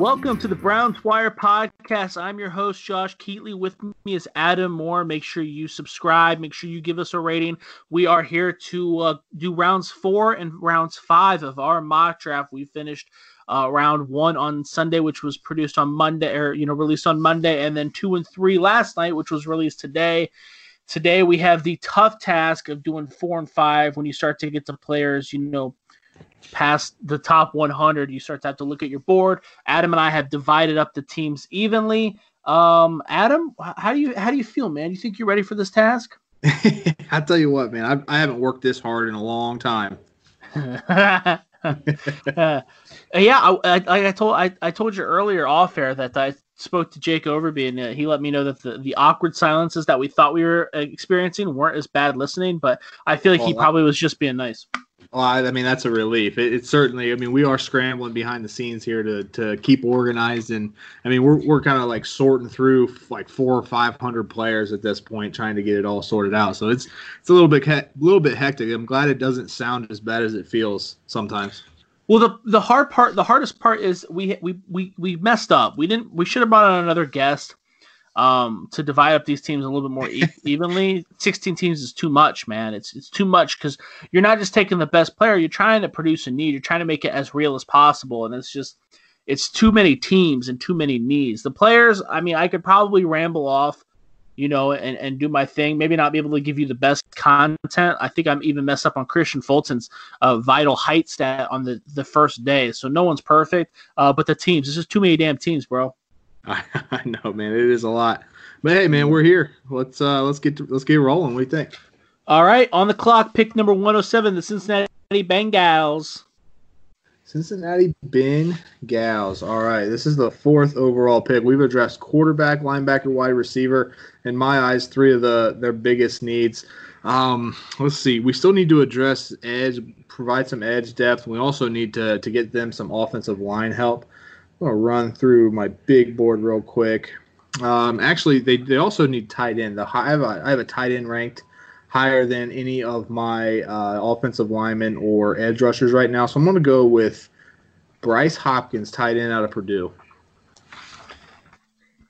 Welcome to the Browns Wire podcast. I'm your host, Josh Keatley. With me is Adam Moore. Make sure you subscribe. Make sure you give us a rating. We are here to uh, do rounds four and rounds five of our mock draft. We finished uh, round one on Sunday, which was produced on Monday, or you know, released on Monday, and then two and three last night, which was released today. Today we have the tough task of doing four and five. When you start to get to players, you know, past the top 100, you start to have to look at your board. Adam and I have divided up the teams evenly. Um, Adam, how do you how do you feel, man? You think you're ready for this task? I tell you what, man, I, I haven't worked this hard in a long time. uh, yeah, I, I, I, told I, I told you earlier off air that I spoke to Jake Overby and uh, he let me know that the, the awkward silences that we thought we were experiencing weren't as bad listening, but I feel like well, he probably was just being nice. Well, I, I mean that's a relief. It, it's certainly. I mean, we are scrambling behind the scenes here to to keep organized, and I mean we're we're kind of like sorting through like four or five hundred players at this point, trying to get it all sorted out. So it's it's a little bit a little bit hectic. I'm glad it doesn't sound as bad as it feels sometimes. Well, the the hard part, the hardest part is we we we we messed up. We didn't. We should have brought on another guest um, to divide up these teams a little bit more e- evenly. 16 teams is too much, man. It's it's too much because you're not just taking the best player. You're trying to produce a need. You're trying to make it as real as possible, and it's just it's too many teams and too many needs. The players, I mean, I could probably ramble off, you know, and, and do my thing. Maybe not be able to give you the best content. I think I'm even messed up on Kristian Fulton's uh, vital height stat on the the first day. So no one's perfect, uh, but the teams. It's just too many damn teams, bro. I, know, man. It is a lot. But hey, man, we're here. Let's uh let's get to, let's get rolling. What do you think? All right, on the clock, pick number 107, the Cincinnati Bengals. Cincinnati Bengals. All right, this is the fourth overall pick. We've addressed quarterback, linebacker, wide receiver. In my eyes, three of the their biggest needs. Um, let's see. We still need to address edge, provide some edge depth. We also need to to get them some offensive line help. I'm gonna run through my big board real quick. Um, actually, they, they also need tight end. The I have a, I have a tight end ranked higher than any of my uh, offensive linemen or edge rushers right now. So I'm going to go with Bryce Hopkins, tight end out of Purdue.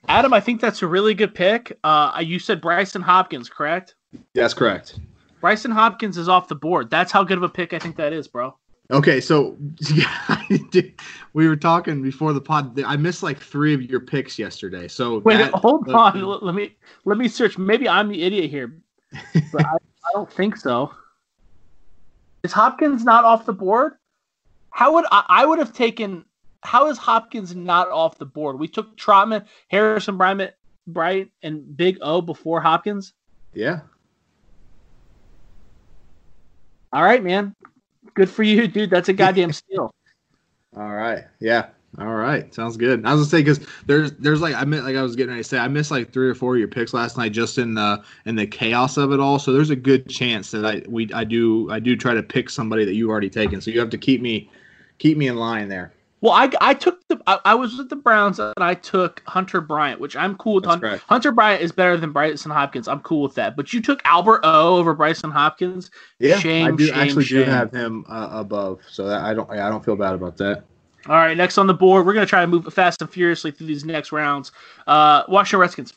Adam, I think that's a really good pick. Uh, you said Brycen Hopkins, correct? That's correct. Brycen Hopkins is off the board. That's how good of a pick I think that is, bro. Okay, so we were talking before the pod. I missed like three of your picks yesterday. So wait, that, hold uh, on. Let me let me search. Maybe I'm the idiot here, but I, I, don't think so. Is Hopkins not off the board? How would I, I would have taken? How is Hopkins not off the board? We took Trotman, Harrison Bryant, Bright, and Big O before Hopkins. Yeah. All right, man. Good for you, dude. That's a goddamn steal. All right. Yeah. All right. Sounds good. I was gonna say because there's there's like I meant like I was getting ready to say I missed like three or four of your picks last night just in the in the chaos of it all. So there's a good chance that I we I do I do try to pick somebody that you've already taken. So you have to keep me keep me in line there. Well, I, I took the I, I, was with the Browns and I took Hunter Bryant, which I'm cool with. Hunter, Hunter Bryant is better than Brycen Hopkins. I'm cool with that. But you took Albert O over Brycen Hopkins. Yeah, shame, I do shame, actually shame. do have him uh, above, so that I don't I don't feel bad about that. All right, next on the board, we're gonna try to move fast and furiously through these next rounds. Uh, Washington Redskins.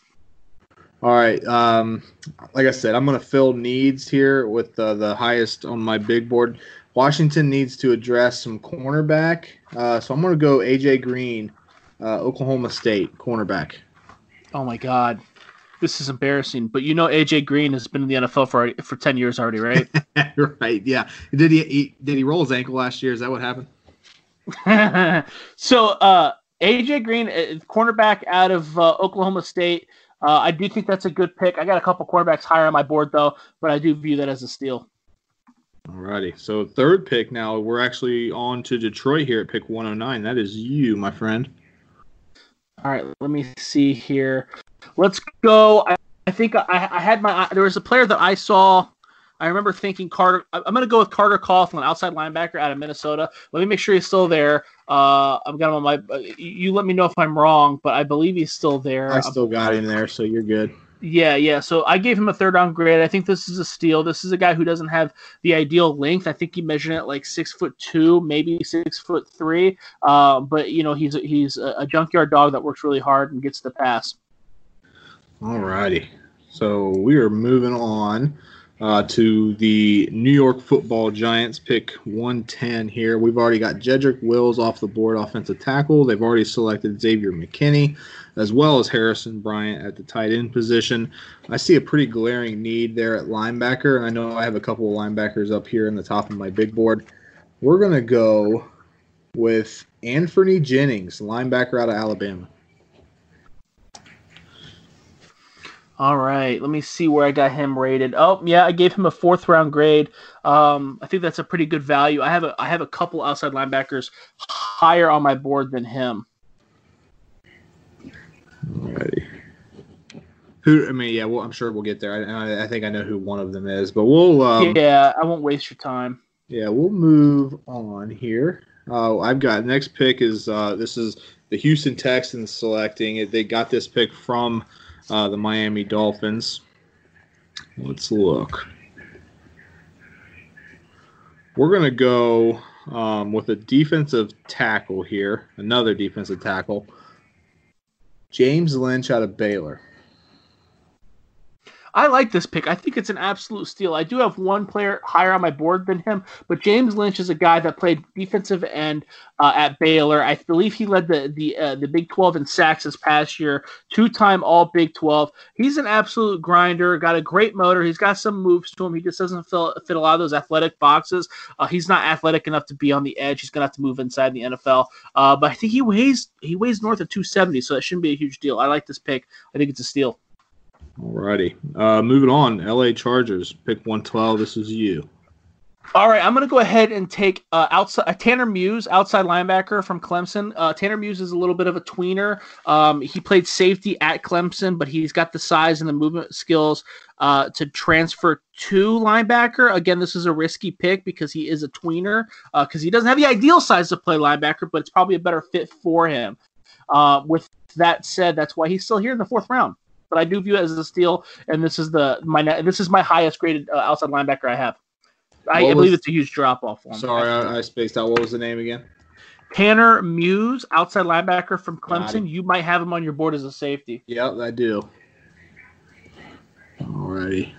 All right. Um, like I said, I'm going to fill needs here with uh, the highest on my big board. Washington needs to address some cornerback. Uh, so I'm going to go AJ Green, uh, Oklahoma State cornerback. Oh my God, this is embarrassing. But you know AJ Green has been in the NFL for for ten years already, right? right. Yeah. Did he, he, did he roll his ankle last year? Is that what happened? so uh, AJ Green, uh, cornerback out of uh, Oklahoma State. Uh, I do think that's a good pick. I got a couple quarterbacks higher on my board though, but I do view that as a steal. Alrighty. So third pick now. We're actually on to Detroit here at pick 109. That is you, my friend. All right. Let me see here. Let's go. I, I think I, I had my. There was a player that I saw. I remember thinking Carter. I'm going to go with Carter Coughlin, outside linebacker out of Minnesota. Let me make sure he's still there. Uh, I've got him on my. You let me know if I'm wrong, but I believe he's still there. I still got him there, so you're good. Yeah, yeah. So I gave him a third round grade. I think this is a steal. This is a guy who doesn't have the ideal length. I think he measured it like six foot two, maybe six foot three. Uh, but you know, he's a, he's a junkyard dog that works really hard and gets the pass. All righty. So we are moving on uh, to the New York Football Giants, pick 110 here. We've already got Jedrick Wills off the board, offensive tackle. They've already selected Xavier McKinney as well as Harrison Bryant at the tight end position. I see a pretty glaring need there at linebacker, and I know I have a couple of linebackers up here in the top of my big board. We're going to go with Anfernee Jennings, linebacker out of Alabama. All right, let me see where I got him rated. Oh, yeah, I gave him a fourth round grade. Um, I think that's a pretty good value. I have a I have a couple outside linebackers higher on my board than him. Alrighty. Who? I mean, yeah. Well, I'm sure we'll get there. I, I think I know who one of them is, but we'll. Um, yeah, I won't waste your time. Yeah, we'll move on here. Uh, I've got next pick is uh, this is the Houston Texans selecting. They got this pick from uh, the Miami Dolphins. Let's look. We're gonna go um, with a defensive tackle here, another defensive tackle. James Lynch out of Baylor. I like this pick. I think it's an absolute steal. I do have one player higher on my board than him, but James Lynch is a guy that played defensive end uh, at Baylor. I believe he led the the uh, the Big 12 in sacks this past year, two time All Big 12. He's an absolute grinder. Got a great motor. He's got some moves to him. He just doesn't fit, fit a lot of those athletic boxes. Uh, he's not athletic enough to be on the edge. He's gonna have to move inside the NFL. Uh, but I think he weighs he weighs north of 270, so that shouldn't be a huge deal. I like this pick. I think it's a steal. Alrighty. Uh, moving on. LA Chargers, pick 112. This is you. All right, I'm going to go ahead and take uh, outside uh, Tanner Muse, outside linebacker from Clemson. Uh, Tanner Muse is a little bit of a tweener. Um, he played safety at Clemson, but he's got the size and the movement skills uh, to transfer to linebacker. Again, this is a risky pick because he is a tweener because uh, he doesn't have the ideal size to play linebacker, but it's probably a better fit for him. Uh, with that said, that's why he's still here in the fourth round but I do view it as a steal, and this is the my this is my highest graded uh, outside linebacker I have. I, I believe it's a huge drop off. Sorry, I, I, spaced out. What was the name again? Tanner Muse, outside linebacker from Clemson. You might have him on your board as a safety. Yep, I do. Alrighty.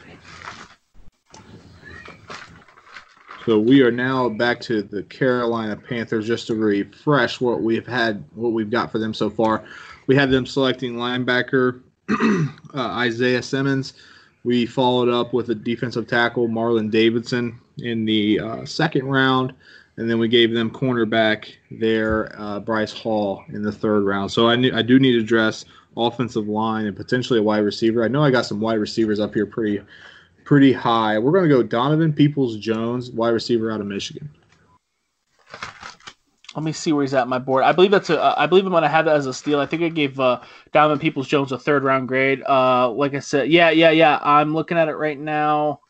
So we are now back to the Carolina Panthers just to refresh what we've had, what we've got for them so far. We have them selecting linebacker uh, Isaiah Simmons. We followed up with a defensive tackle, Marlon Davidson, in the uh, second round. And then we gave them cornerback there, uh, Bryce Hall, in the third round. So I, I do need to address offensive line and potentially a wide receiver. I know I got some wide receivers up here pretty pretty high. We're going to go Donovan Peoples Jones, wide receiver out of Michigan. Let me see where he's at my board. I believe that's a. Uh, I believe I'm gonna have that as a steal. I think I gave uh, Diamond Peoples Jones a third round grade. Uh, like I said, yeah, yeah, yeah. I'm looking at it right now.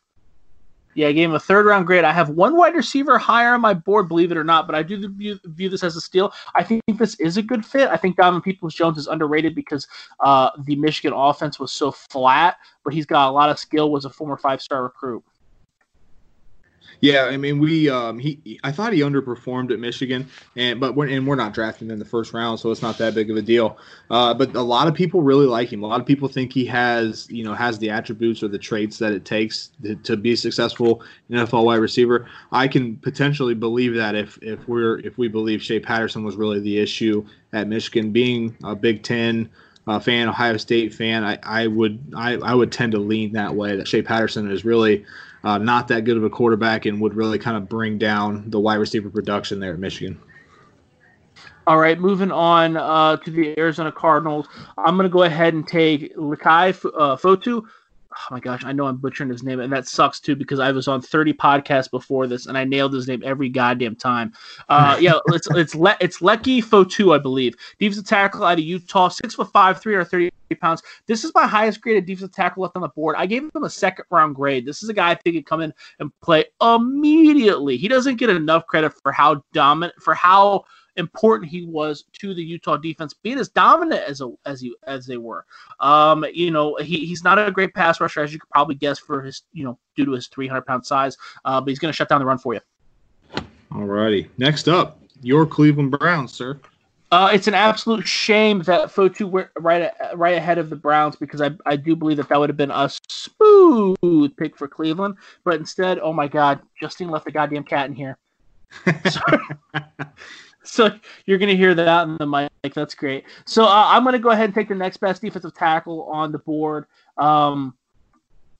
Yeah, I gave him a third round grade. I have one wide receiver higher on my board, believe it or not, but I do view, view this as a steal. I think this is a good fit. I think Diamond Peoples Jones is underrated because uh, the Michigan offense was so flat, but he's got a lot of skill. Was a former five star recruit. Yeah, I mean, we um, he I thought he underperformed at Michigan, and but we're and we're not drafting in the first round, so it's not that big of a deal. Uh, but a lot of people really like him. A lot of people think he has you know has the attributes or the traits that it takes to, to be successful NFL wide receiver. I can potentially believe that if if we're if we believe Shea Patterson was really the issue at Michigan, being a Big Ten. Uh, fan, Ohio State fan, I, I would I, I would tend to lean that way. That Shea Patterson is really uh, not that good of a quarterback and would really kind of bring down the wide receiver production there at Michigan. All right, moving on uh, to the Arizona Cardinals. I'm going to go ahead and take Leki uh, Fotu. Oh my gosh, I know I'm butchering his name, and that sucks too because I was on 30 podcasts before this, and I nailed his name every goddamn time. Uh, yeah, it's it's Le- it's Leki Fotu, I believe. Defensive tackle out of Utah, six foot five, 330 pounds. This is my highest graded defensive tackle left on the board. I gave him a second round grade. This is a guy I think could come in and play immediately. He doesn't get enough credit for how dominant, for how important he was to the Utah defense, being as dominant as a, as he as they were. Um, you know, he, he's not a great pass rusher, as you could probably guess for his, you know, due to his 300 pound size. Uh, but he's going to shut down the run for you. All righty. Next up, your Cleveland Browns, sir. Uh, it's an absolute shame that Fotu went right right ahead of the Browns because I, I do believe that that would have been a smooth pick for Cleveland. But instead, oh my God, Justine left the goddamn cat in here. so, so you're going to hear that on the mic. That's great. So uh, I'm going to go ahead and take the next best defensive tackle on the board. Um,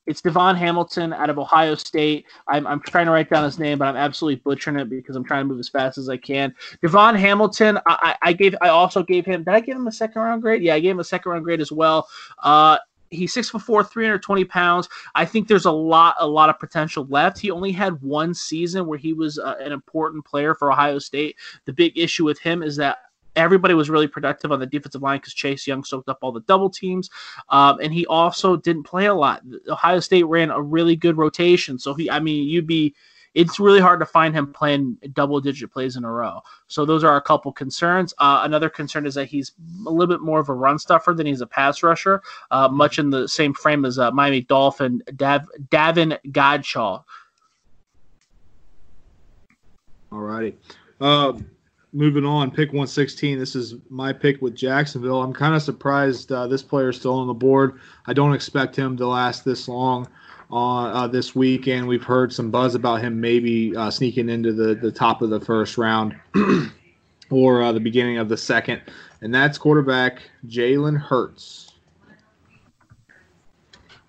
it's Devon Hamilton out of Ohio State. I'm, I'm trying to write down his name, but I'm absolutely butchering it because I'm trying to move as fast as I can. Devon Hamilton, I, I gave, I also gave him. Did I give him a second round grade? Yeah, I gave him a second round grade as well. Uh, he's six foot four, 320 pounds. I think there's a lot, a lot of potential left. He only had one season where he was uh, an important player for Ohio State. The big issue with him is that everybody was really productive on the defensive line because Chase Young soaked up all the double teams, um, and he also didn't play a lot. Ohio State ran a really good rotation, so he, I mean, you'd be. It's really hard to find him playing double digit plays in a row. So those are a couple concerns. Uh, another concern is that he's a little bit more of a run stuffer than he's a pass rusher, uh, much in the same frame as uh, Miami Dolphin Dav- Davon Godchaux. All righty. Um, moving on, pick 116. This is my pick with Jacksonville. I'm kind of surprised uh, this player is still on the board. I don't expect him to last this long on uh, this weekend. We've heard some buzz about him maybe uh, sneaking into the, the top of the first round or uh, the beginning of the second, and that's quarterback Jalen Hurts.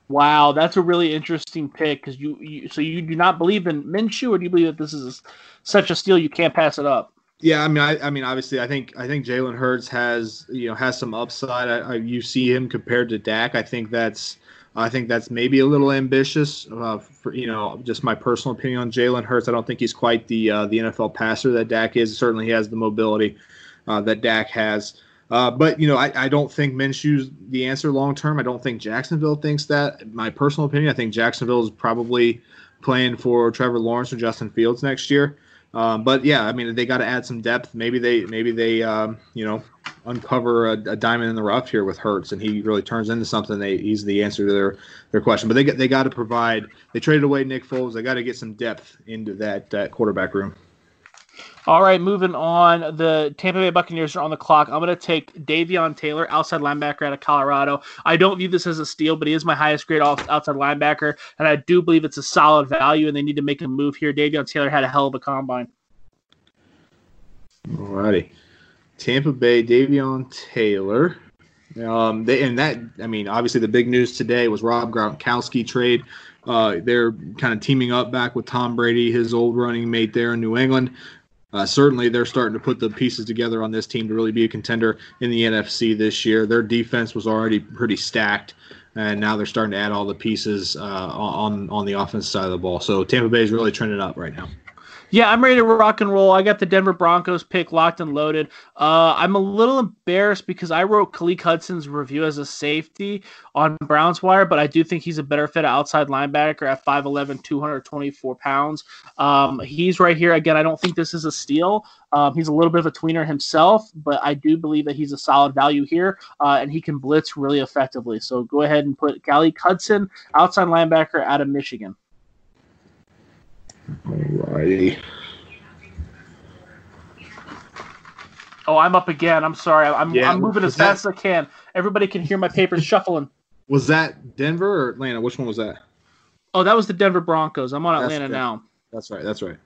Wow, that's a really interesting pick because you, you, so you do not believe in Minshew, or do you believe that this is such a steal you can't pass it up? Yeah, I mean, I, I mean, obviously, I think I think Jalen Hurts has you know has some upside. I, I, you see him compared to Dak. I think that's I think that's maybe a little ambitious. Uh, for you know, just my personal opinion on Jalen Hurts. I don't think he's quite the uh, the NFL passer that Dak is. Certainly, he has the mobility uh, that Dak has. Uh, but you know, I, I don't think Minshew's the answer long term. I don't think Jacksonville thinks that. My personal opinion, I think Jacksonville is probably playing for Trevor Lawrence or Justin Fields next year. Um, but yeah, I mean, they got to add some depth. Maybe they, maybe they, um, you know, uncover a, a, diamond in the rough here with Hurts, and he really turns into something. They, he's the answer to their their question. But they got they got to provide. They traded away Nick Foles. They got to get some depth into that that quarterback room. All right, moving on. The Tampa Bay Buccaneers are on the clock. I'm going to take Davion Taylor, outside linebacker out of Colorado. I don't view this as a steal, but he is my highest grade outside linebacker, and I do believe it's a solid value, and they need to make a move here. Davion Taylor had a hell of a combine. All righty. Tampa Bay, Davion Taylor. Um, they, and that, I mean, obviously the big news today was Rob Gronkowski trade. Uh, they're kind of teaming up back with Tom Brady, his old running mate there in New England uh, certainly they're starting to put the pieces together on this team to really be a contender in the NFC this year. Their defense was already pretty stacked, and now they're starting to add all the pieces uh, on on the offense side of the ball. So Tampa Bay is really trending up right now. Yeah, I'm ready to rock and roll. I got the Denver Broncos pick locked and loaded. Uh, I'm a little embarrassed because I wrote Khaleke Hudson's review as a safety on Browns Wire, but I do think he's a better fit outside linebacker at 5'11, 224 pounds. Um, he's right here. Again, I don't think this is a steal. Um, he's a little bit of a tweener himself, but I do believe that he's a solid value here, uh, and he can blitz really effectively. So go ahead and put Khaleke Hudson, outside linebacker out of Michigan. Alrighty. Oh, I'm up again. I'm sorry. I'm, yeah, I'm moving as fast as I can. Everybody can hear my papers shuffling. Was that Denver or Atlanta? Which one was that? Oh, that was the Denver Broncos. I'm on Atlanta now. That's right. That's right.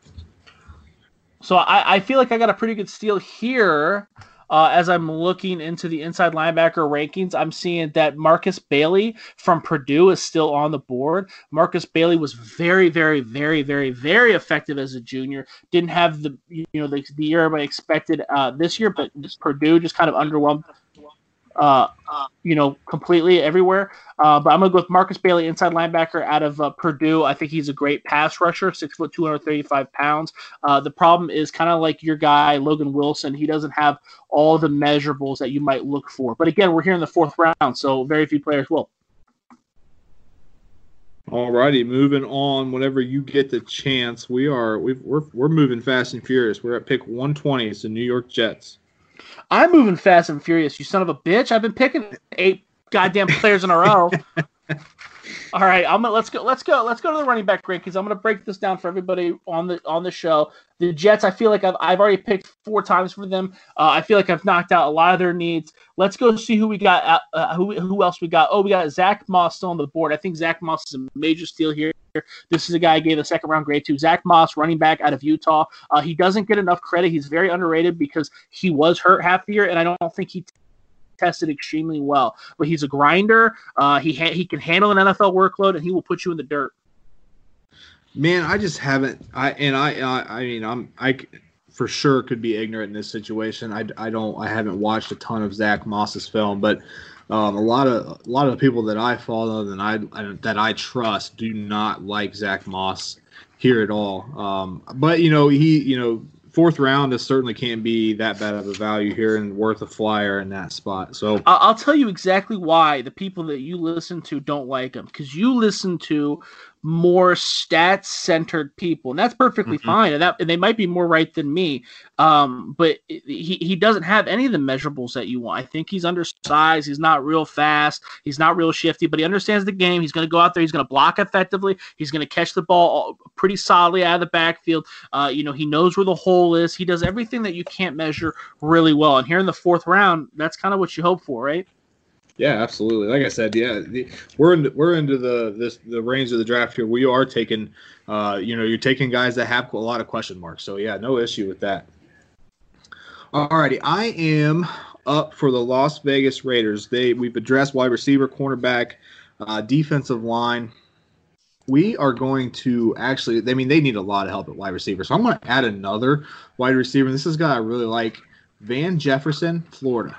So I, I feel like I got a pretty good steal here. Uh, as I'm looking into the inside linebacker rankings, I'm seeing that Markus Bailey from Purdue is still on the board. Markus Bailey was very, very, very, very, very effective as a junior. Didn't have the you know the, the year everybody expected uh, this year, but Purdue just kind of underwhelmed. Uh, you know, completely everywhere. Uh, but I'm gonna go with Markus Bailey, inside linebacker out of uh, Purdue. I think he's a great pass rusher, six foot, 235 pounds. Uh, the problem is kind of like your guy Logan Wilson. He doesn't have all the measurables that you might look for. But again, we're here in the fourth round, so very few players will. All righty, moving on. Whenever you get the chance, we are we we're we're moving fast and furious. We're at pick 120. It's the New York Jets. I'm moving fast and furious. You son of a bitch! I've been picking eight goddamn players in a row. All right, I'm gonna let's go. Let's go. Let's go to the running back rankings. I'm gonna break this down for everybody on the on the show. The Jets, I feel like I've, I've already picked four times for them. Uh, I feel like I've knocked out a lot of their needs. Let's go see who we got. Uh who who else we got? Oh, we got Zack Moss still on the board. I think Zack Moss is a major steal here. This is a guy I gave a second round grade to. Zack Moss, running back out of Utah. Uh, he doesn't get enough credit. He's very underrated because he was hurt half the year, and I don't think he tested extremely well. But he's a grinder. Uh, he ha- he can handle an NFL workload, and he will put you in the dirt. Man, I just haven't. I and I I, I mean I'm I for sure could be ignorant in this situation. I, I don't I haven't watched a ton of Zack Moss's film, but um, a lot of a lot of people that I follow and I that I trust do not like Zack Moss here at all. Um, but you know he you know fourth round, this certainly can't be that bad of a value here and worth a flyer in that spot. So I'll tell you exactly why the people that you listen to don't like him because you listen to more stats centered people, and that's perfectly mm-hmm. fine. And that and they might be more right than me. Um, but he he doesn't have any of the measurables that you want. I think he's undersized. He's not real fast. He's not real shifty, but he understands the game. He's going to go out there. He's going to block effectively. He's going to catch the ball pretty solidly out of the backfield. Uh, you know, he knows where the hole is. He does everything that you can't measure really well. And here in the fourth round, that's kind of what you hope for, right? Yeah, absolutely. Like I said, yeah, the, we're in, we're into the this the range of the draft here. We are taking, uh, you know, you're taking guys that have a lot of question marks. So yeah, no issue with that. Alrighty, I am up for the Las Vegas Raiders. They we've addressed wide receiver, cornerback, uh, defensive line. We are going to actually. I mean, they need a lot of help at wide receiver, so I'm going to add another wide receiver. This is a guy I really like, Van Jefferson, Florida.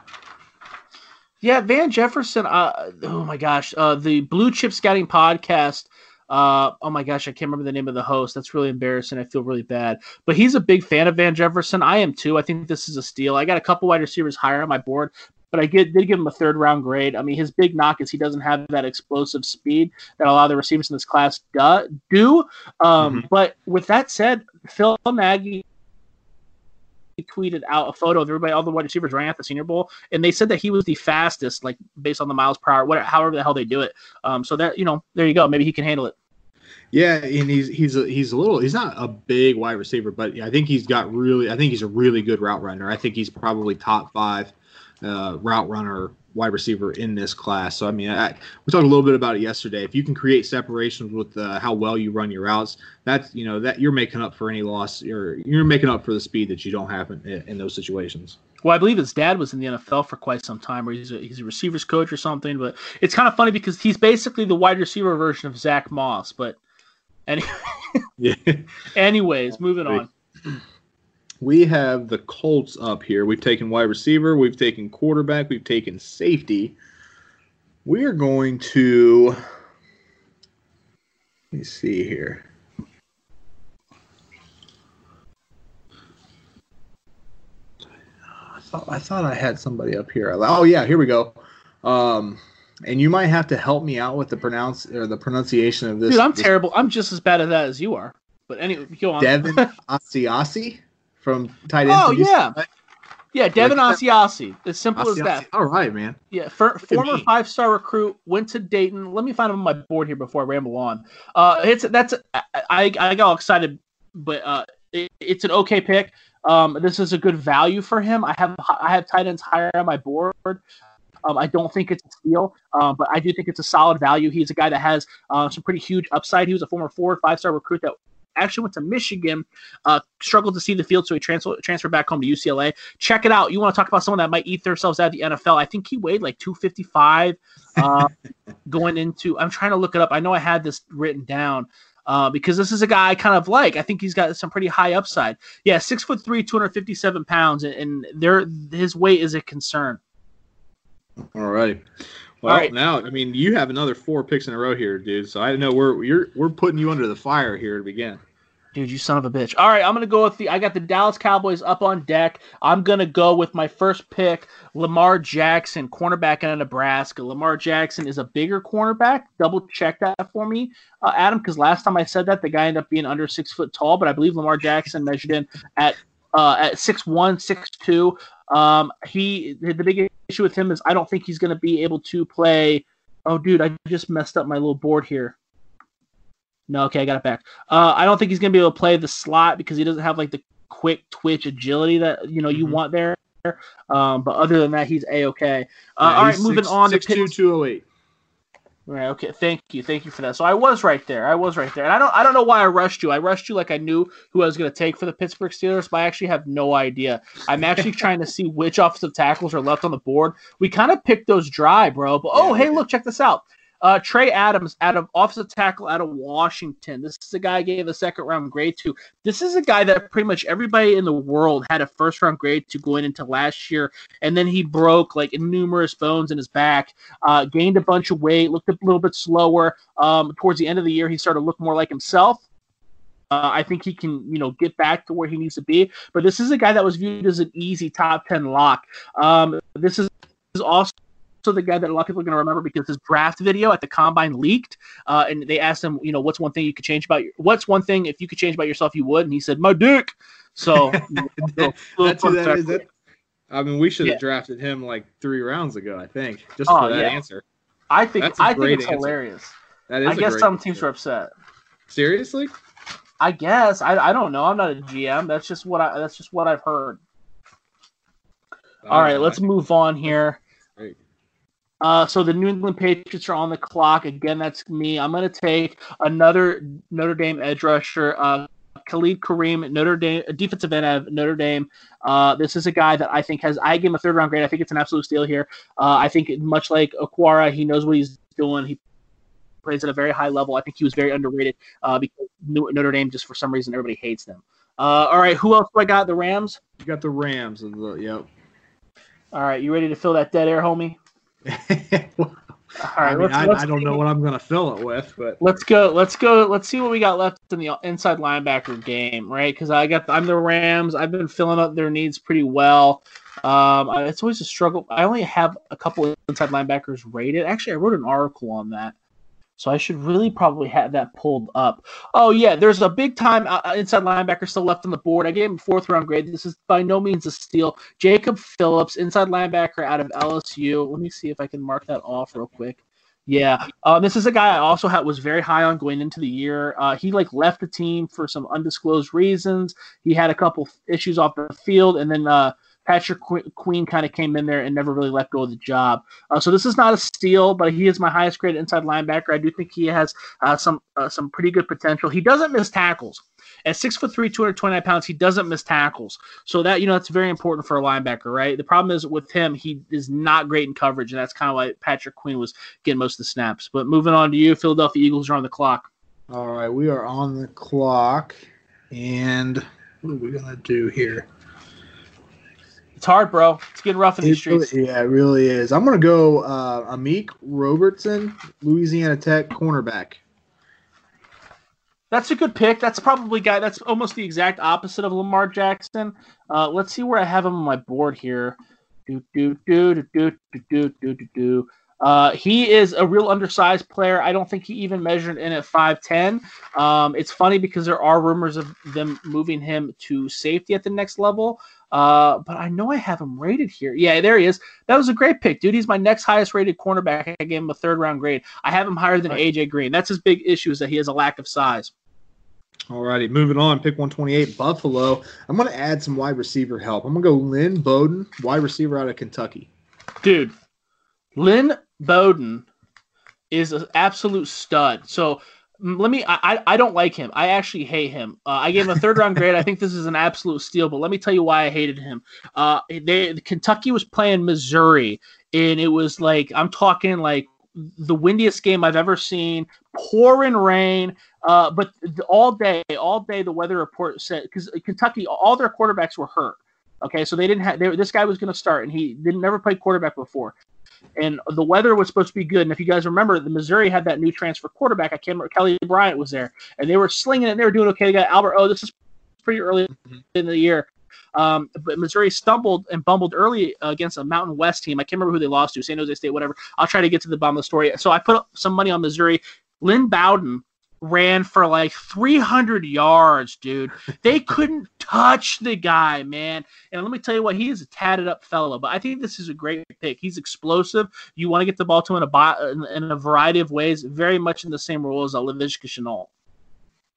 Yeah, Van Jefferson. Uh, oh my gosh, uh, the Blue Chip Scouting podcast. Uh, oh my gosh, I can't remember the name of the host. That's really embarrassing. I feel really bad. But he's a big fan of Van Jefferson. I am too. I think this is a steal. I got a couple wide receivers higher on my board, but I get, did give him a third round grade. I mean, his big knock is he doesn't have that explosive speed that a lot of the receivers in this class do. do. Um, mm-hmm. But with that said, Phil Nagy tweeted out a photo of everybody, all the wide receivers running at the Senior Bowl, and they said that he was the fastest, like based on the miles per hour, whatever, however the hell they do it. Um, so that you know, there you go. Maybe he can handle it. Yeah, and he's he's a, he's a little he's not a big wide receiver, but I think he's got really I think he's a really good route runner. I think he's probably top five uh, route runner wide receiver in this class. So I mean, I, we talked a little bit about it yesterday. If you can create separations with uh, how well you run your routes, that's you know that you're making up for any loss. You're you're making up for the speed that you don't have in, in those situations. Well, I believe his dad was in the NFL for quite some time, where he's a, he's a receivers coach or something. But it's kind of funny because he's basically the wide receiver version of Zack Moss. But anyway, yeah. anyways, moving on we have the Colts up here. We've taken wide receiver, we've taken quarterback, we've taken safety. We are going to let me see here. I thought I thought I had somebody up here. Oh yeah, here we go. Um, and you might have to help me out with the pronounce or the pronunciation of this. Dude, I'm this, terrible. I'm just as bad at that as you are. But anyway, go on. Devin Asiasi from tight end. Oh yeah, yeah, Devin like, Asiasi. As simple Asiasi. as that. All right, man. Yeah, for, former five star recruit went to Dayton. Let me find him on my board here before I ramble on. Uh, it's that's I I got all excited, but uh, it, it's an okay pick. Um, this is a good value for him. I have I have tight ends higher on my board. Um, I don't think it's a steal, um, but I do think it's a solid value. He's a guy that has uh, some pretty huge upside. He was a former four or five star recruit that actually went to Michigan, uh, struggled to see the field, so he transfer, transferred back home to UCLA. Check it out. You want to talk about someone that might eat themselves out of the NFL? I think he weighed like 255 uh, going into. I'm trying to look it up. I know I had this written down. Uh, because this is a guy I kind of like. I think he's got some pretty high upside. Yeah, six foot three, 257 pounds, and, and there his weight is a concern. All right. Well, All right. now I mean you have another four picks in a row here, dude. So I know we're you're we're putting you under the fire here to begin. Dude, you son of a bitch. All right, I'm gonna go with the. I got the Dallas Cowboys up on deck. I'm gonna go with my first pick, Lamar Jackson, cornerback out of Nebraska. Lamar Jackson is a bigger cornerback. Double check that for me, uh, Adam, because last time I said that, the guy ended up being under six foot tall. But I believe Lamar Jackson measured in at uh, at six one, six two. Um, he the big issue with him is I don't think he's gonna be able to play. Oh, dude, I just messed up my little board here. No, okay, I got it back. Uh, I don't think he's gonna be able to play the slot because he doesn't have like the quick twitch agility that you know you mm-hmm. want there. Um, but other than that, he's a okay. Uh, yeah, all right, moving six, on six to two two eight. Right. Okay. Thank you. Thank you for that. So I was right there. I was right there, and I don't. I don't know why I rushed you. I rushed you like I knew who I was going to take for the Pittsburgh Steelers, but I actually have no idea. I'm actually trying to see which offensive tackles are left on the board. We kind of picked those dry, bro. But oh, yeah, hey, look, check this out. Uh, Trey Adams out of offensive tackle out of Washington. This is a guy I gave a second round grade to. This is a guy that pretty much everybody in the world had a first round grade to going into last year, and then he broke like numerous bones in his back, uh, gained a bunch of weight, looked a little bit slower. Um, towards the end of the year, he started to look more like himself. Uh, I think he can, you know, get back to where he needs to be. But this is a guy that was viewed as an easy top ten lock. Um, this is also also the guy that a lot of people are going to remember because his draft video at the combine leaked, uh, and they asked him, you know, what's one thing you could change about your, what's one thing if you could change about yourself you would, and he said, my dick. So that's that is. That, I mean, we should have yeah. drafted him like three rounds ago, I think, just oh, for that yeah. answer. I think I think it's answer. hilarious. That is. I guess some answer. teams are upset. Seriously? I guess I, I don't know. I'm not a GM. That's just what I that's just what I've heard. All right, let's move on here. Uh, so the New England Patriots are on the clock again. That's me. I'm going to take another Notre Dame edge rusher, uh, Khalid Kareem, Notre Dame defensive end of Notre Dame. Uh, this is a guy that I think has. I give him a third round grade. I think it's an absolute steal here. Uh, I think much like Okwara, he knows what he's doing. He plays at a very high level. I think he was very underrated uh, because Notre Dame just for some reason everybody hates them. Uh, all right, who else do I got? The Rams. You got the Rams. Yep. All right, you ready to fill that dead air, homie? well, all right, I, mean, I, I, don't know what I'm going to fill it with, but let's go. Let's go. Let's see what we got left in the inside linebacker game, right? Because I got I'm the Rams. I've been filling up their needs pretty well. Um, it's always a struggle. I only have a couple inside linebackers rated. Actually, I wrote an article on that. So I should really probably have that pulled up. Oh yeah, there's a big time uh, uh, inside linebacker still left on the board. I gave him fourth round grade. This is by no means a steal. Jacob Phillips, inside linebacker out of LSU. Let me see if I can mark that off real quick. Yeah, uh, this is a guy I also had was very high on going into the year. Uh, he like left the team for some undisclosed reasons. He had a couple issues off the field, and then uh, Patrick Queen kind of came in there and never really let go of the job. Uh, so this is not a steal, but he is my highest grade inside linebacker. I do think he has uh, some uh, some pretty good potential. He doesn't miss tackles. At six foot three, 229 pounds, he doesn't miss tackles. So that you know that's very important for a linebacker, right? The problem is with him, he is not great in coverage, and that's kind of why Patrick Queen was getting most of the snaps. But moving on to you, Philadelphia Eagles are on the clock. All right, we are on the clock, and what are we gonna do here? It's hard, bro. It's getting rough in these streets. Really, yeah, it really is. I'm gonna go uh, Amik Robertson, Louisiana Tech cornerback. That's a good pick. That's probably guy. That's almost the exact opposite of Lamar Jackson. Uh, let's see where I have him on my board here. Do do do do do do do do do. Uh, he is a real undersized player. I don't think he even measured in at 5'10. Um, it's funny because there are rumors of them moving him to safety at the next level. Uh, but I know I have him rated here. Yeah, there he is. That was a great pick, dude. He's my next highest rated cornerback. I gave him a third round grade. I have him higher than right. AJ Green. That's his big issue is that he has a lack of size. All righty, moving on. Pick 128, Buffalo. I'm going to add some wide receiver help. I'm going to go Lynn Bowden, wide receiver out of Kentucky. Dude, Lynn Bowden is an absolute stud. So let me. I I don't like him. I actually hate him. Uh, I gave him a third round grade. I think this is an absolute steal. But let me tell you why I hated him. Uh, they Kentucky was playing Missouri, and it was like I'm talking like the windiest game I've ever seen. Pouring rain. Uh, but all day, all day, the weather report said because Kentucky, all their quarterbacks were hurt. Okay, so they didn't have. This guy was going to start, and he didn't never play quarterback before. And the weather was supposed to be good. And if you guys remember, the Missouri had that new transfer quarterback. I can't remember. Kelly Bryant was there, and they were slinging it. and They were doing okay. They got Albert. Oh, this is pretty early mm-hmm. in the year. Um, but Missouri stumbled and bumbled early against a Mountain West team. I can't remember who they lost to, San Jose State, whatever. I'll try to get to the bottom of the story. So I put some money on Missouri. Lynn Bowden ran for like 300 yards, dude. They couldn't touch the guy, man. And let me tell you what, he is a tatted up fellow, but I think this is a great pick. He's explosive. You want to get the ball to him in a, in a variety of ways, very much in the same role as Laviska Shenault.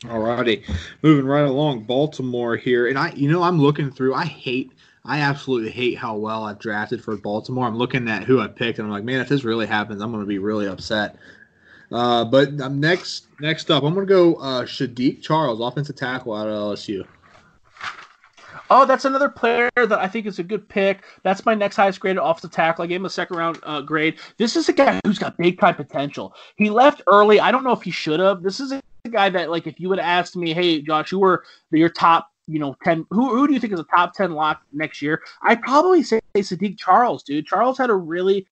Alrighty, moving right along, Baltimore here, and I, you know, I'm looking through. I hate, I absolutely hate how well I've drafted for Baltimore. I'm looking at who I picked, and I'm like, man, if this really happens, I'm going to be really upset. Uh, but next, next up, I'm to go uh, Saahdiq Charles, offensive tackle out of LSU. Oh, that's another player that I think is a good pick. That's my next highest graded offensive tackle. I gave him a second round uh, grade. This is a guy who's got big time potential. He left early. I don't know if he should have. This is a guy that, like, if you would asked me, hey, Josh, who were your top, you know, 10, who, who do you think is a top 10 lock next year? I'd probably say Saahdiq Charles, dude. Charles had a really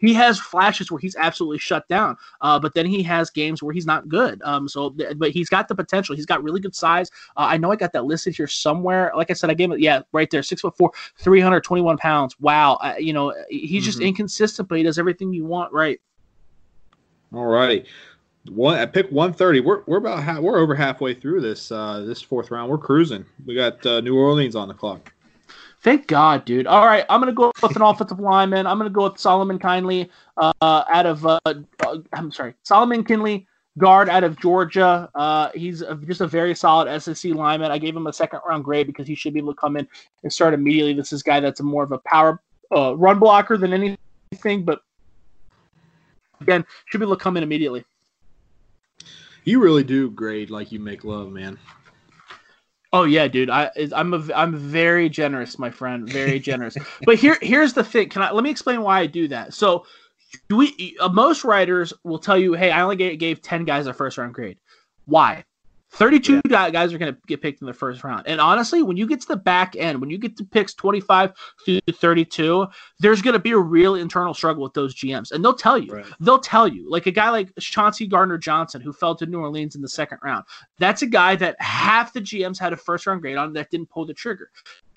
he has flashes where he's absolutely shut down, uh, but then he has games where he's not good. Um, so, but he's got the potential. He's got really good size. Uh, I know I got that listed here somewhere. Like I said, I gave it, yeah, right there, six foot four, 321 pounds. Wow. Uh, you know, he's mm-hmm. just inconsistent, but he does everything you want right. All right. One at pick 130. We're we're about half, we're over halfway through this uh this fourth round. We're cruising. We got uh, New Orleans on the clock. Thank God, dude. All right, I'm gonna go with an offensive lineman. I'm gonna go with Solomon Kindley uh, out of. Uh, uh, I'm sorry, Solomon Kindley, guard out of Georgia. Uh, he's a, just a very solid SEC lineman. I gave him a second round grade because he should be able to come in and start immediately. This is a guy that's more of a power uh, run blocker than anything, but again, should be able to come in immediately. You really do grade like you make love, man. Oh yeah, dude. I I'm a, I'm very generous, my friend. Very generous. but here here's the thing. Can I let me explain why I do that? So we uh, most writers will tell you, hey, I only gave, gave ten guys a first round grade. Why? 32 yeah. guys are going to get picked in the first round. And honestly, when you get to the back end, when you get to picks 25 to 32, there's going to be a real internal struggle with those GMs. And they'll tell you, right. they'll tell you, like a guy like Chauncey Gardner Johnson, who fell to New Orleans in the second round. That's a guy that half the GMs had a first round grade on that didn't pull the trigger.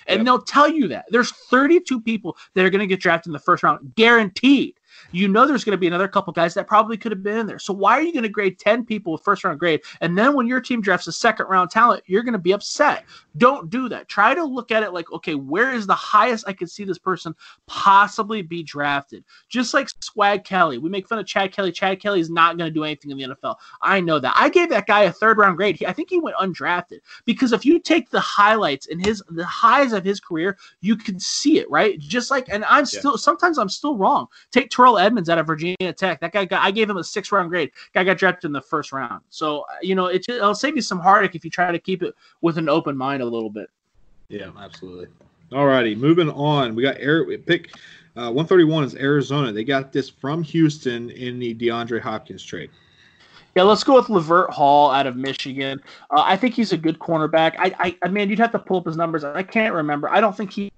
And yep. they'll tell you that. There's 32 people that are going to get drafted in the first round, guaranteed you know there's going to be another couple guys that probably could have been in there. So why are you going to grade 10 people with first round grade? And then when your team drafts a second round talent, you're going to be upset. Don't do that. Try to look at it like, okay, where is the highest I could see this person possibly be drafted? Just like Swag Kelly. We make fun of Chad Kelly. Chad Kelly is not going to do anything in the NFL. I know that. I gave that guy a third round grade. He, I think he went undrafted because if you take the highlights and his the highs of his career, you can see it, right? Just like, and I'm still sometimes I'm still wrong. Take Terrell Edmunds out of Virginia Tech. That guy got, I gave him a six round grade. Guy got drafted in the first round. So, you know, it, it'll save you some heartache if you try to keep it with an open mind a little bit. Yeah, absolutely. All righty, moving on. We got Eric pick uh, 131 is Arizona. They got this from Houston in the DeAndre Hopkins trade. Yeah, let's go with Lavert Hill out of Michigan. Uh, I think he's a good cornerback. I, I, man, you'd have to pull up his numbers. I can't remember. I don't think he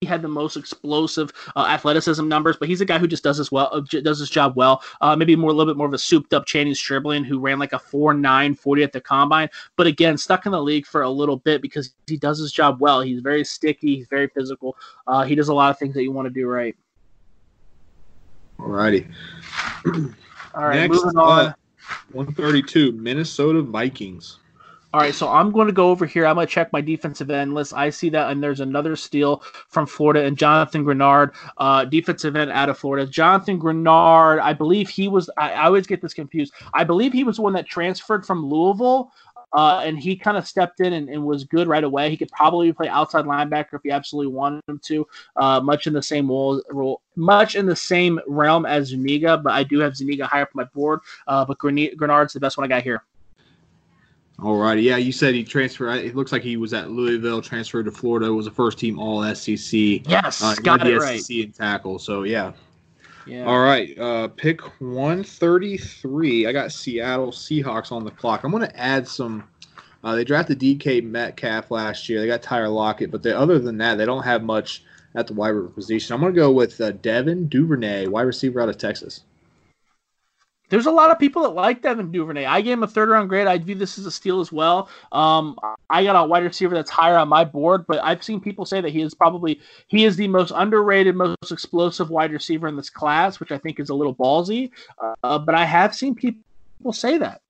he had the most explosive uh, athleticism numbers, but he's a guy who just does his well, uh, does his job well. Uh, maybe more a little bit more of a souped up Channing Stribling who ran like a 4.9 40 at the combine, but again stuck in the league for a little bit because he does his job well. He's very sticky, he's very physical. Uh, he does a lot of things that you want to do right. Alrighty. All right, Next, moving on. Uh, 132 Minnesota Vikings. All right, so I'm going to go over here. I'm going to check my defensive end list. I see that, and there's another steal from Florida and Jonathan Greenard, uh, defensive end out of Florida. Jonathan Greenard, I believe he was. I, I always get this confused. I believe he was the one that transferred from Louisville, uh, and he kind of stepped in and, and, was good right away. He could probably play outside linebacker if he absolutely wanted him to. Uh, much in the same role, much in the same realm as Zuniga, but I do have Zuniga higher up on my board. Uh, but Greenard's the best one I got here. All righty. Yeah, you said he transferred. It looks like he was at Louisville, transferred to Florida, was a first team All SEC. Yes, uh, got it right. SEC in tackle. So yeah. Yeah. All right. Uh, pick 133. I got Seattle Seahawks on the clock. I'm going to add some. Uh, they drafted DK Metcalf last year. They got Tyler Lockett, but they, other than that, they don't have much at the wide receiver position. I'm going to go with uh, Devin Duvernay, wide receiver out of Texas. There's a lot of people that like Devin Duvernay. I gave him a third round grade. I view this as a steal as well. Um, I got a wide receiver that's higher on my board, but I've seen people say that he is probably he is the most underrated, most explosive wide receiver in this class, which I think is a little ballsy. Uh, but I have seen people say that.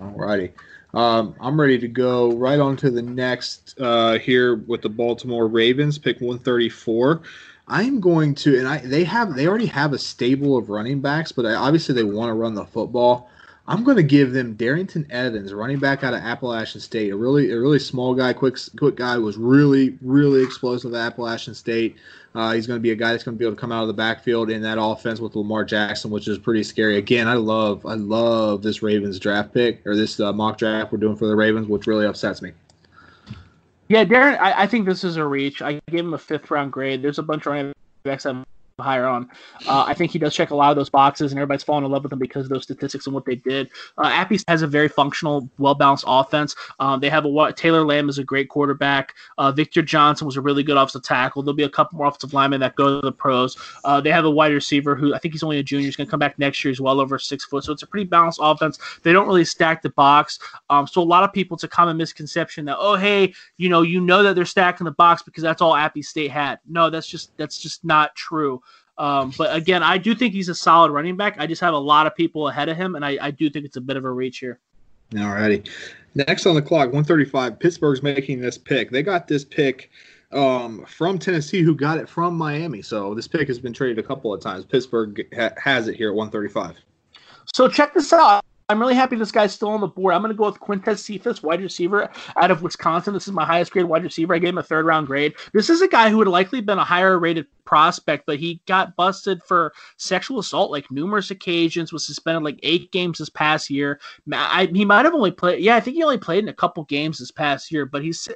Alrighty. Um, I'm ready to go right on to the next uh, here with the Baltimore Ravens, pick 134. I'm going to, and I they have they already have a stable of running backs, but obviously they want to run the football. I'm going to give them Darrynton Evans, running back out of Appalachian State, a really a really small guy, quick quick guy, was really really explosive at Appalachian State. Uh, he's going to be a guy that's going to be able to come out of the backfield in that offense with Lamar Jackson, which is pretty scary. Again, I love I love this Ravens draft pick or this uh, mock draft we're doing for the Ravens, which really upsets me. Yeah, Darren, I, I, think this is a reach. I gave him a fifth round grade. There's a bunch of running backs I'm higher on. Uh, I think he does check a lot of those boxes, and everybody's falling in love with him because of those statistics and what they did. Uh, Appy has a very functional, well balanced offense. Um, they have a Taylor Lamb is a great quarterback. Uh, Victor Johnson was a really good offensive tackle. There'll be a couple more offensive linemen that go to the pros. Uh, they have a wide receiver who I think he's only a junior. He's going to come back next year. He's well over six foot, so it's a pretty balanced offense. They don't really stack the box. Um, so a lot of people, it's a common misconception that oh hey, you know you know that they're stacking the box because that's all Appy State had. No, that's just that's just not true. Um, but again, I do think he's a solid running back. I just have a lot of people ahead of him, and I, I do think it's a bit of a reach here. Alrighty. Next on the clock, 135. Pittsburgh's making this pick. They got this pick um, from Tennessee, who got it from Miami. So this pick has been traded a couple of times. Pittsburgh ha- has it here at 135. So check this out. I'm really happy this guy's still on the board. I'm going to go with Quintez Cephus, wide receiver out of Wisconsin. This is my highest grade wide receiver. I gave him a third round grade. This is a guy who would likely been a higher rated prospect, but he got busted for sexual assault like numerous occasions. Was suspended like eight games this past year. I, he might have only played. Yeah, I think he only played in a couple games this past year. But he's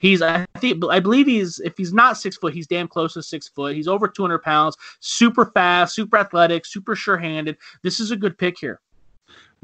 he's I think I believe he's if he's not six foot, he's damn close to six foot. He's over 200 pounds. Super fast, super athletic, super sure handed. This is a good pick here.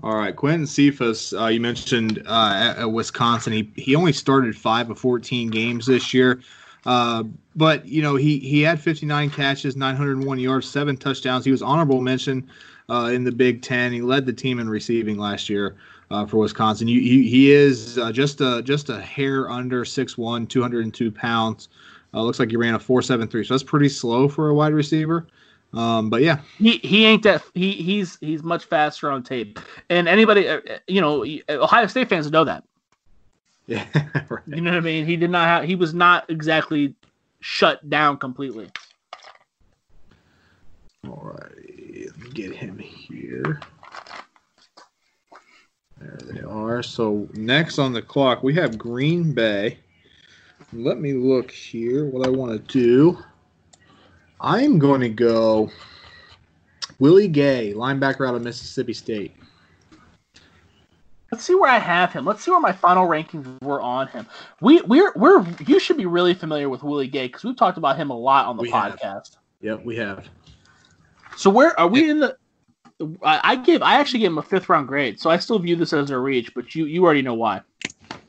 All right, Quentin Cephus, uh, you mentioned uh, at, at, Wisconsin. He he only started five of 14 games this year, uh, but you know he he had 59 catches, 901 yards, seven touchdowns. He was honorable mention uh, in the Big Ten. He led the team in receiving last year uh, for Wisconsin. You, he, he is uh, just a just a hair under 6'1", 202 pounds. looks like he ran a 4.73, so that's pretty slow for a wide receiver. Um, but yeah, he he ain't that he he's he's much faster on tape, and anybody uh, you know Ohio State fans know that. Yeah, right. you know what I mean. He did not have he was not exactly shut down completely. All right, let me get him here. There they are. So next on the clock we have Green Bay. Let me look here. What I want to do. I'm going to go Willie Gay, linebacker out of Mississippi State. Let's see where I have him. Let's see where my final rankings were on him. We we're we're you should be really familiar with Willie Gay because we've talked about him a lot on the we podcast. Have. Yep, we have. So where are we in the? I, I gave I actually gave him a fifth round grade, so I still view this as a reach, but you you already know why.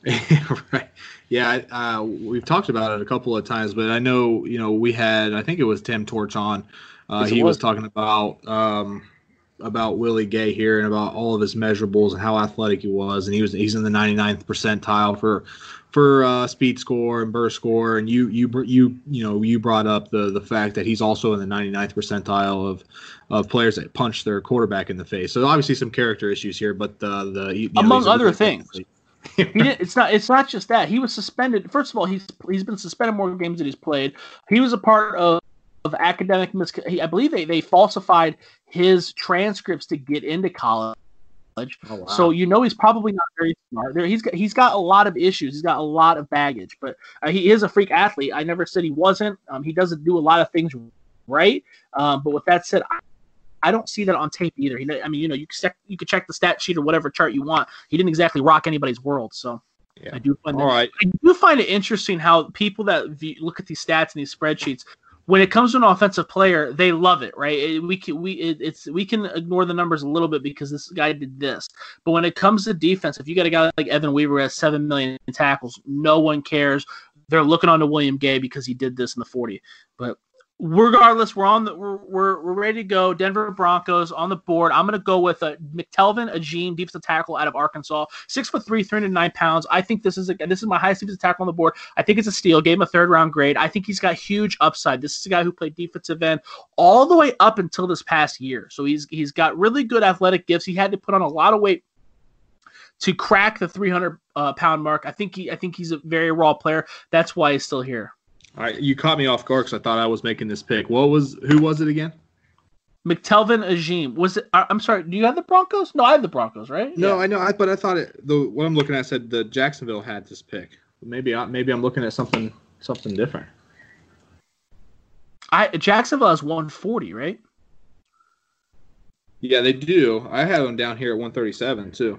right. Yeah, uh, we've talked about it a couple of times, but I know you know we had I think it was Tim Torch on. Uh, he was. was. talking about um, about Willie Gay here and about all of his measurables and how athletic he was, and he was he's in the 99th percentile for for uh, speed score and burst score, and you you you you know you brought up the the fact that he's also in the 99th percentile of of players that punch their quarterback in the face. So obviously some character issues here, but uh, the know, among other things. did, it's not it's not just that he was suspended. First of all, he's he's been suspended more games than he's played. He was a part of, of academic mis. I believe they, they falsified his transcripts to get into college. Oh, wow. So you know he's probably not very smart. There, he's got he's got a lot of issues. He's got a lot of baggage, but uh, he is a freak athlete. I never said he wasn't. Um, he doesn't do a lot of things right. Um, but with that said, I, I don't see that on tape either. He, I mean, you know, you can check, you can check the stat sheet or whatever chart you want. He didn't exactly rock anybody's world. So yeah. I do find All that, right. I do find it interesting how people that view, look at these stats and these spreadsheets, when it comes to an offensive player, they love it, right? It, we can we it, it's we can ignore the numbers a little bit because this guy did this, but when it comes to defense, if you got a guy like Evan Weaver who has seven million tackles, no one cares they're looking on to William Gay because he did this in the 40. But regardless, we're on the we're, we're, we're ready to go. Denver Broncos on the board. I'm gonna go with a McTelvin Agim defensive tackle out of Arkansas, six foot three, 309 pounds. I think this is a this is my highest defensive tackle on the board. I think it's a steal. Gave him a third round grade. I think he's got huge upside. This is a guy who played defensive end all the way up until this past year. So he's he's got really good athletic gifts. He had to put on a lot of weight to crack the 300 uh, pound mark. I think he I think he's a very raw player. That's why he's still here. All right, you caught me off guard because I thought I was making this pick. What was who was it again? McTelvin Agim. Was it? I'm sorry. Do you have the Broncos? No, I have the Broncos, right? No, yeah. I know. I, but I thought it. The what I'm looking at said the Jacksonville had this pick. Maybe I, maybe I'm looking at something something different. I Jacksonville has 140, right? Yeah, they do. I have them down here at 137 too.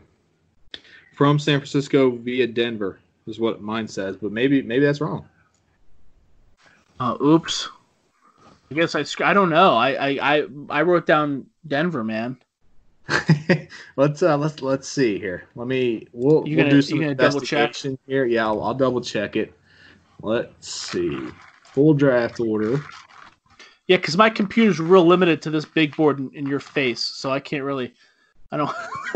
From San Francisco via Denver is what mine says, but maybe maybe that's wrong. Uh, oops. I guess I I don't know. I I I, I wrote down Denver, man. let's uh let's let's see here. Let me we'll, you we'll gonna, do some investigation here. Yeah, I'll, I'll double check it. Let's see. Full draft order. Yeah, because my computer's real limited to this big board in, in your face, so I can't really. I don't.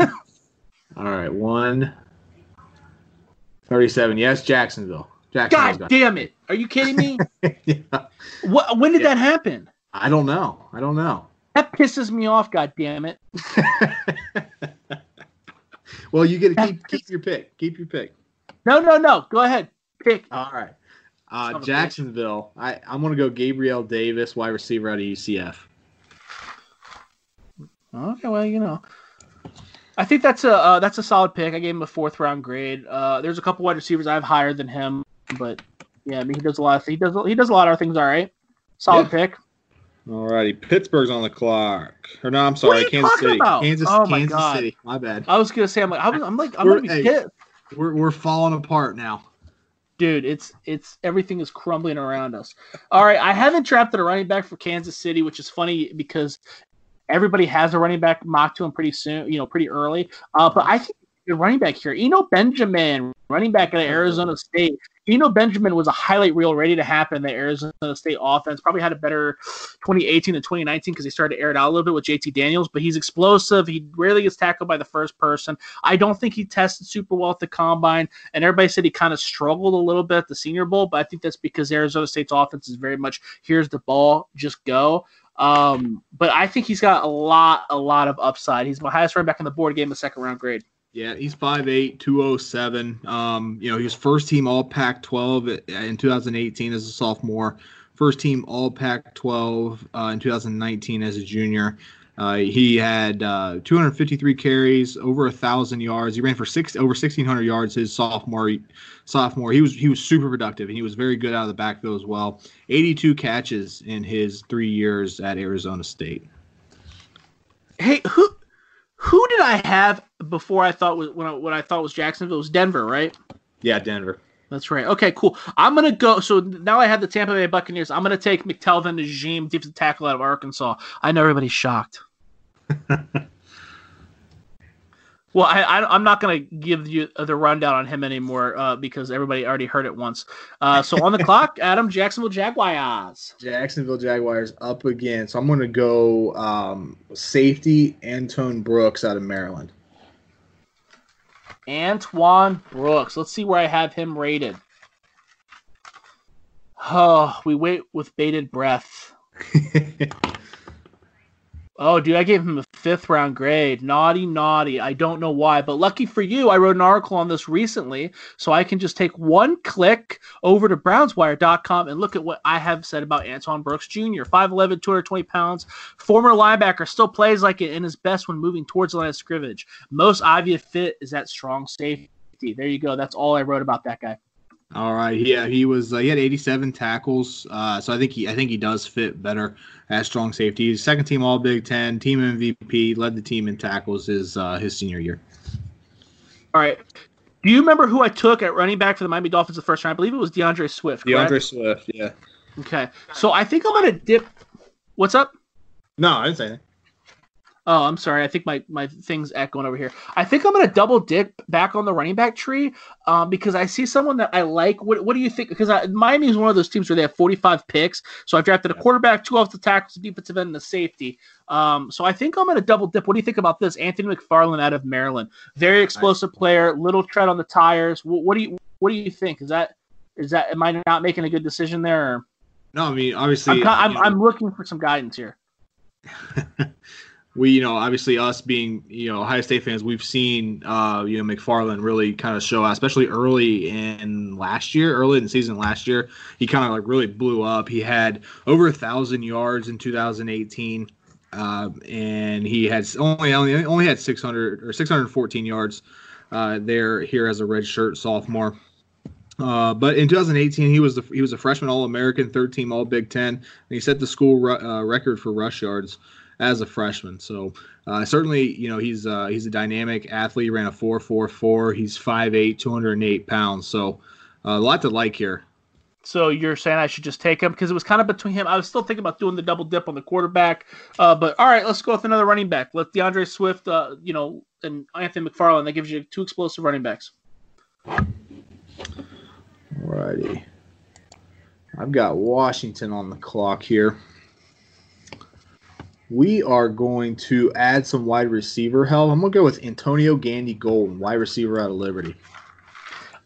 All right, one thirty-seven. Yes, Jacksonville. God damn it! Are you kidding me? yeah. What? When did yeah. that happen? I don't know. I don't know. That pisses me off. God damn it! well, you get to keep keep your pick. Keep your pick. No, no, no. Go ahead. Pick. All right. Uh, Jacksonville. I I'm gonna go Gabriel Davis, wide receiver out of UCF. Okay, well, you know, I think that's a uh, that's a solid pick. I gave him a fourth round grade. Uh, there's a couple wide receivers I have higher than him. But yeah, I mean he does a lot. Of, he does he does a lot of things. All right, solid yeah. pick. Alrighty, Pittsburgh's on the clock. Or no, I'm sorry, Kansas City. About? Kansas, oh my Kansas God. City. My bad. I was gonna say I'm like I'm, I'm like I'm we're, gonna be hey, We're we're falling apart now. Dude, it's it's everything is crumbling around us. All right, I haven't drafted a running back for Kansas City, which is funny because everybody has a running back mocked to him pretty soon, you know, pretty early. Uh, but I think the running back here, Eno Benjamin, running back at Arizona State, Eno Benjamin was a highlight reel ready to happen. The Arizona State offense probably had a better 2018 than 2019 because they started to air it out a little bit with JT Daniels, but he's explosive. He rarely gets tackled by the first person. I don't think he tested super well at the combine, and everybody said he kind of struggled a little bit at the Senior Bowl, but I think that's because Arizona State's offense is very much here's the ball, just go. Um, but I think he's got a lot, a lot of upside. He's my highest running back in the board game, a second round grade. Yeah, he's 5'8", 207. Um, you know, he was first team All Pac-12 in 2018 as a sophomore, first team All Pac-12 uh, in 2019 as a junior. Uh, he had uh, 253 carries, over a thousand yards. He ran for six over 1,600 yards his sophomore sophomore. He was he was super productive and he was very good out of the backfield as well. 82 catches in his three years at Arizona State. Hey, who who did I have before I thought was when I, what I thought was Jacksonville? It was Denver, right? Yeah, Denver. That's right. Okay, cool. I'm gonna go. So now I have the Tampa Bay Buccaneers. I'm gonna take McTelvin Agim, defensive tackle out of Arkansas. I know everybody's shocked. Well, I, I, am not going to give you the rundown on him anymore uh, because everybody already heard it once. Uh, so on the clock, Adam, Jacksonville Jaguars. Jacksonville Jaguars up again. So I'm going to go um, safety Antoine Brooks out of Maryland. Antoine Brooks. Let's see where I have him rated. Oh, we wait with bated breath. Oh, dude, I gave him a fifth round grade. Naughty, naughty. I don't know why, but lucky for you, I wrote an article on this recently, so I can just take one click over to brownswire.com and look at what I have said about Antoine Brooks Jr. 5'11, 220 pounds, former linebacker, still plays like it in his best when moving towards the line of scrimmage. Most obvious fit is that strong safety. There you go. That's all I wrote about that guy. All right. Yeah, he was. Uh, he had 87 tackles. Uh, so I think he. I think he does fit better as strong safety. He's second team All Big Ten, team MVP, led the team in tackles his uh, his senior year. All right. Do you remember who I took at running back for the Miami Dolphins the first round? I believe it was D'Andre Swift. Correct? D'Andre Swift. Yeah. Okay. So I think I'm gonna dip. What's up? No, I didn't say anything. Oh, I'm sorry. I think my my thing's echoing over here. I think I'm gonna double dip back on the running back tree, um, because I see someone that I like. What What do you think? Because I, Miami is one of those teams where they have 45 picks, so I've drafted a quarterback, two off the tackles, a defensive end, and a safety. Um, so I think I'm gonna double dip. What do you think about this? Anthony McFarland out of Maryland, very explosive player, little tread on the tires. What, what do you What do you think? Is that is that am I not making a good decision there? Or? No, I mean obviously I'm, I'm, I'm looking for some guidance here. we, you know, obviously us being, you know, Ohio State fans, we've seen, uh, you know, McFarland really kind of show out, especially early in last year, early in the season last year. He kind of like really blew up. He had over a thousand yards in 2018, uh, and he had only only only had 600 or 614 yards uh, there here as a redshirt sophomore. Uh, but in 2018, he was the he was a freshman All American, third team All Big Ten, and he set the school ru- uh, record for rush yards as a freshman. So uh, certainly, you know, he's uh, he's a dynamic athlete. He ran a 4.44. He's 5'8", 208 pounds. So uh, a lot to like here. So you're saying I should just take him because it was kind of between him. I was still thinking about doing the double dip on the quarterback, uh, but all right, let's go with another running back. Let D'Andre Swift, uh, you know, and Anthony McFarland. That gives you two explosive running backs. Alrighty. I've got Washington on the clock here. We are going to add some wide receiver help. I'm going to go with Antonio Gandy Golden, wide receiver out of Liberty.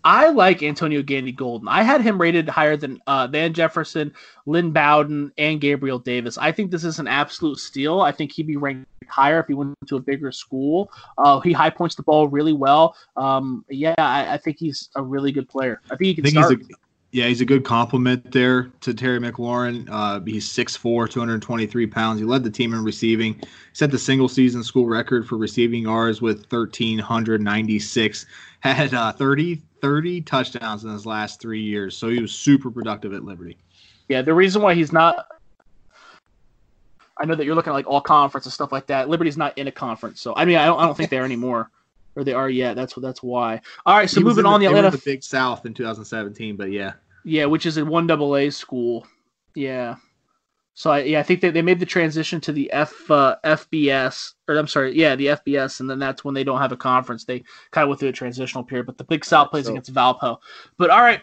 I like Antonio Gandy Golden. I had him rated higher than uh, Van Jefferson, Lynn Bowden, and Gabriel Davis. I think this is an absolute steal. I think he'd be ranked higher if he went to a bigger school. Uh, he high points the ball really well. Um, yeah, I, I, think he's a really good player. I think he can I think start. He's a, yeah, he's a good compliment there to Terry McLaurin. Uh, he's 6'4", 223 pounds. He led the team in receiving. Set the single season school record for receiving yards with 1,396. Had uh, 30, 30 touchdowns in his last three years. So he was super productive at Liberty. Yeah, the reason why he's not I know that you're looking at like all conference and stuff like that. Liberty's not in a conference, so I mean I don't I don't think they are anymore, or they are yet. That's what that's why. All right, so moving on, the, the Atlanta the Big South in 2017, but yeah, yeah, which is a one double A school. Yeah, so I, yeah, I think they, they made the transition to the F uh, FBS or I'm sorry, yeah, the FBS, and then that's when they don't have a conference. They kind of went through a transitional period, but the Big South plays so, against Valpo. But all right,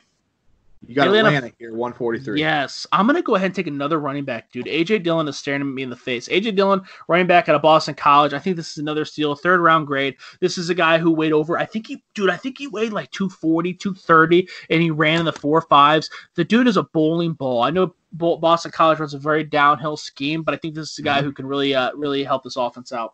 you got Atlanta, Atlanta here, 143. Yes. I'm going to go ahead and take another running back, dude. A.J. Dillon is staring at me in the face. A.J. Dillon, running back out of Boston College. I think this is another steal, third round grade. This is a guy who weighed over, I think he, dude, I think he weighed like 240, 230, and he ran in the four fives. The dude is a bowling ball. I know Boston College runs a very downhill scheme, but I think this is a guy mm-hmm. who can really, uh, really help this offense out.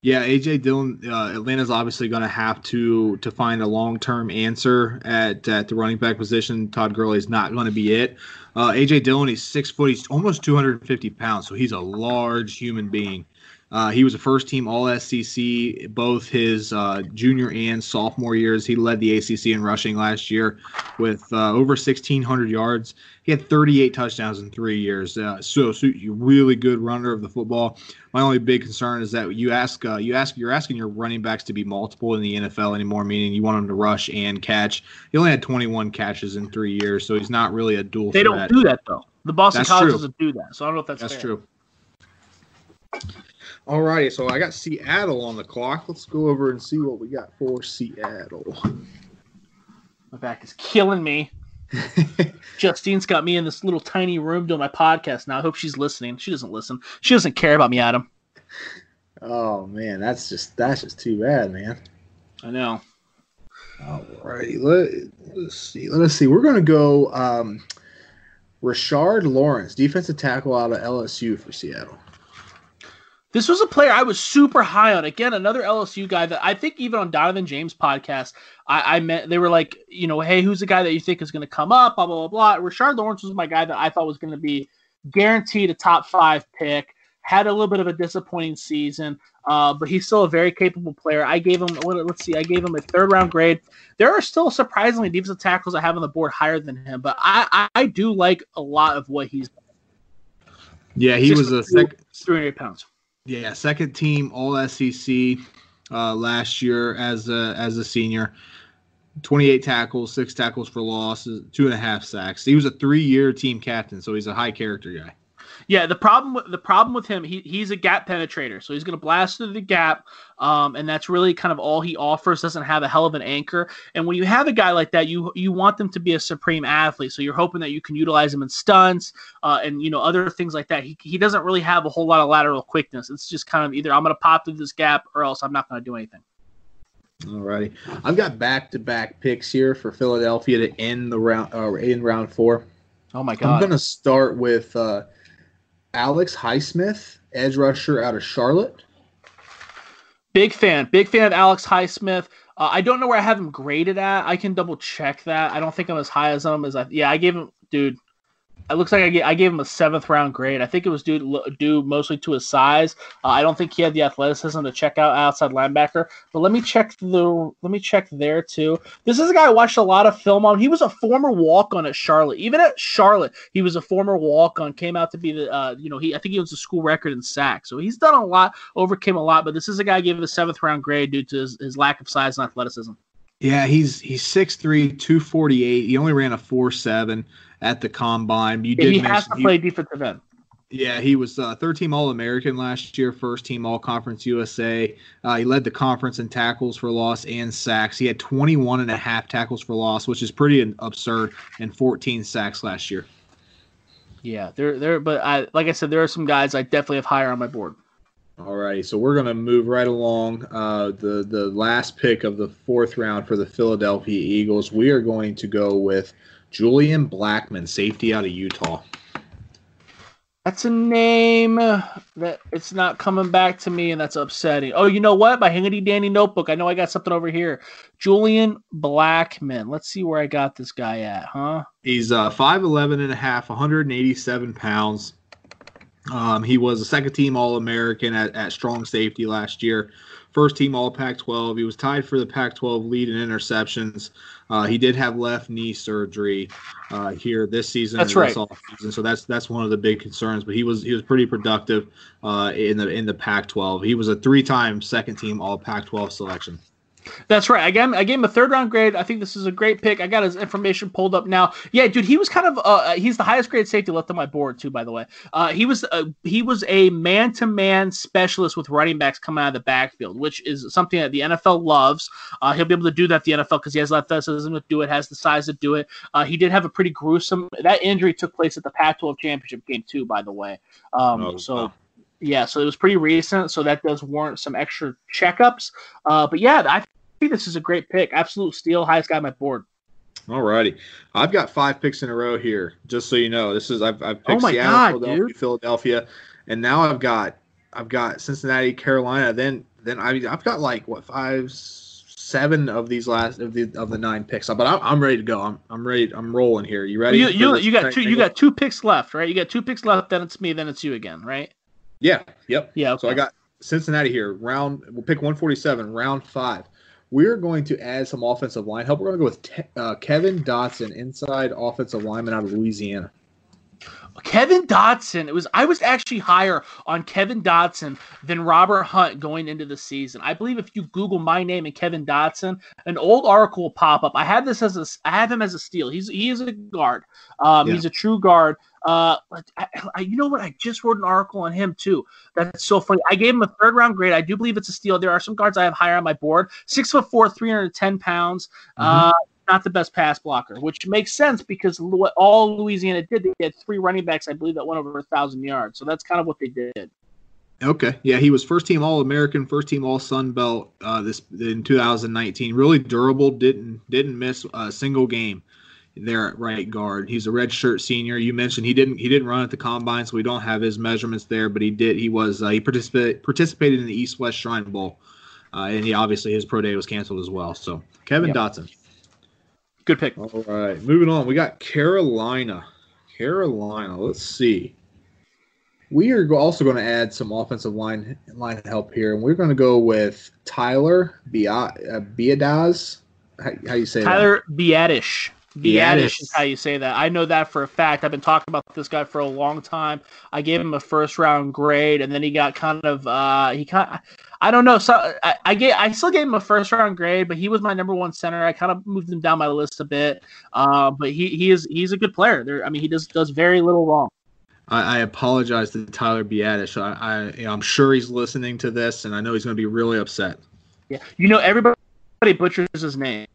Yeah, AJ Dillon, uh, Atlanta's obviously going to have to to find a long term answer at at the running back position. Todd Gurley is not going to be it. Uh, AJ Dillon, he's six foot, he's almost 250 pounds, so he's a large human being. Uh, he was a first team All SEC both his uh, junior and sophomore years. He led the ACC in rushing last year with uh, over 1,600 yards. He had 38 touchdowns in three years. Uh, so, so really good runner of the football. My only big concern is that you ask uh, you ask you're asking your running backs to be multiple in the NFL anymore, meaning you want them to rush and catch. He only had 21 catches in three years, so he's not really a dual. They threat. don't do that though. The Boston that's College true. doesn't do that, so I don't know if that's that's fair. true. All righty, so I got Seattle on the clock. Let's go over and see what we got for Seattle. My back is killing me. Justine's got me in this little tiny room doing my podcast now. I hope she's listening. She doesn't listen. She doesn't care about me, Adam. Oh man, that's just that's just too bad, man. I know. All righty, let, us see. Let us see. We're gonna go um, Rashard Lawrence, defensive tackle out of LSU for Seattle. This was a player I was super high on. Again, another LSU guy that I think even on Donovan James podcast, I, I met. They were like, you know, hey, who's the guy that you think is going to come up? Blah blah blah blah. Rashard Lawrence was my guy that I thought was going to be guaranteed a top five pick. Had a little bit of a disappointing season, uh, but he's still a very capable player. I gave him what? Let's see, I gave him a third round grade. There are still surprisingly defensive tackles I have on the board higher than him, but I I, I do like a lot of what he's. Yeah, he was a second. 300 pounds. Yeah, second team All SEC uh, last year as a as a senior. 28 tackles, six tackles for loss, two and a half sacks. He was a three year team captain, so he's a high character guy. Yeah, the problem with the problem with him, he, he's a gap penetrator, so he's going to blast through the gap, um, and that's really kind of all he offers. Doesn't have a hell of an anchor, and when you have a guy like that, you you want them to be a supreme athlete. So you're hoping that you can utilize him in stunts uh, and you know other things like that. He he doesn't really have a whole lot of lateral quickness. It's just kind of either I'm going to pop through this gap or else I'm not going to do anything. Alrighty, I've got back-to-back picks here for Philadelphia to end the round, uh, in round four. Oh my god! I'm going to start with uh, Alex Highsmith, edge rusher out of Charlotte. Big fan, big fan of Alex Highsmith. Uh, I don't know where I have him graded at. I can double check that. I don't think I'm as high as him as I. Yeah, I gave him, dude. It looks like I gave, I gave him a seventh round grade. I think it was due due mostly to his size. Uh, I don't think he had the athleticism to check out outside linebacker. But let me check the let me check there too. This is a guy I watched a lot of film on. He was a former walk on at Charlotte. Even at Charlotte, he was a former walk on. Came out to be the uh, you know he I think he was a school record in sacks. So he's done a lot, overcame a lot. But this is a guy I gave a seventh round grade due to his, his lack of size and athleticism. Yeah, he's he's 6'3", 248. He only ran a four seven at the combine. You did he has to play defensive end. Yeah, he was uh, third team All American last year, first team All Conference USA. Uh, he led the conference in tackles for loss and sacks. He had 21 and a half tackles for loss, which is pretty absurd, and 14 sacks last year. Yeah, there, there. But I, like I said, there are some guys I definitely have higher on my board. All righty, so we're gonna move right along. Uh, the the last pick of the fourth round for the Philadelphia Eagles. We are going to go with Julian Blacmon, safety out of Utah. That's a name that it's not coming back to me, and that's upsetting. Oh, you know what? My handy dandy notebook. I know I got something over here. Julian Blacmon. Let's see where I got this guy at, huh? He's uh 5'11 and a half, 187 pounds. Um, he was a second team All American at, at strong safety last year, first team All Pac 12. He was tied for the Pac 12 lead in interceptions. Uh, he did have left knee surgery uh, here this season. That's right. Season, so that's that's one of the big concerns. But he was he was pretty productive uh, in the in the Pac 12. He was a three time second team All Pac 12 selection. That's right. I gave him, I gave him a third round grade. I think this is a great pick. I got his information pulled up now. Yeah, dude, he was kind of uh, uh he's the highest grade safety left on my board too. By the way, uh, he was uh, he was a man to man specialist with running backs coming out of the backfield, which is something that the NFL loves. Uh, he'll be able to do that the NFL because he has athleticism to do it, has the size to do it. Uh, he did have a pretty gruesome that injury took place at the Pac-12 championship game too. By the way, um, oh, so. Wow yeah, so it was pretty recent, so that does warrant some extra checkups. Uh, but yeah, I think this is a great pick. Absolute steal, highest guy on my board. All righty, I've got five picks in a row here. Just so you know, this is I've, I've picked oh Seattle, God, Philadelphia, dude. Philadelphia, and now I've got I've got Cincinnati, Carolina. Then then I I've got like what five, seven of these last of the of the nine picks. But I'm, I'm ready to go. I'm I'm ready. I'm rolling here. You ready? You you, you got two. You got two picks left, right? You got two picks left. Then it's me. Then it's you again, right? Yeah. Yep. Yeah. Okay. So I got Cincinnati here. Round. We'll pick 147. Round five. We're going to add some offensive line help. We're going to go with te- uh, Kevin Dotson, inside offensive lineman out of Louisiana. Kevin Dotson. It was I was actually higher on Kevin Dotson than Robert Hunt going into the season. I believe if you Google my name and Kevin Dotson, an old article will pop up. I have this as a I have him as a steal. He's he is a guard. Um, yeah. He's a true guard. Uh, I, I, you know what? I just wrote an article on him too. That's so funny. I gave him a third round grade. I do believe it's a steal. There are some guards I have higher on my board. Six foot four, three hundred ten pounds. Mm-hmm. Uh, not the best pass blocker, which makes sense because what all Louisiana did, they had three running backs, I believe, that went over a thousand yards. So that's kind of what they did. Okay, yeah, he was first team All American, first team All Sun Belt uh, this in 2019. Really durable, didn't didn't miss a single game there at right guard. He's a red shirt senior. You mentioned he didn't he didn't run at the combine, so we don't have his measurements there, but he did. He was uh, he participated participated in the East West Shrine Bowl, uh, and he obviously his pro day was canceled as well. So Kevin yep. Dotson. Good pick. All right, moving on. We got Carolina. Carolina. Let's see. We are also going to add some offensive line line help here, and we're going to go with Tyler Biadasz. How, how you say Tyler that? Biadasz. Biadasz is how you say that. I know that for a fact. I've been talking about this guy for a long time. I gave him a first round grade, and then he got kind of uh, he kind. I don't know. So I, I gave I still gave him a first round grade, but he was my number one center. I kind of moved him down my list a bit. Uh, but he he is he's a good player. There, I mean, he does does very little wrong. I, I apologize to Tyler Biadasz. I, I you know, I'm sure he's listening to this, and I know he's going to be really upset. Yeah, you know everybody butchers his name.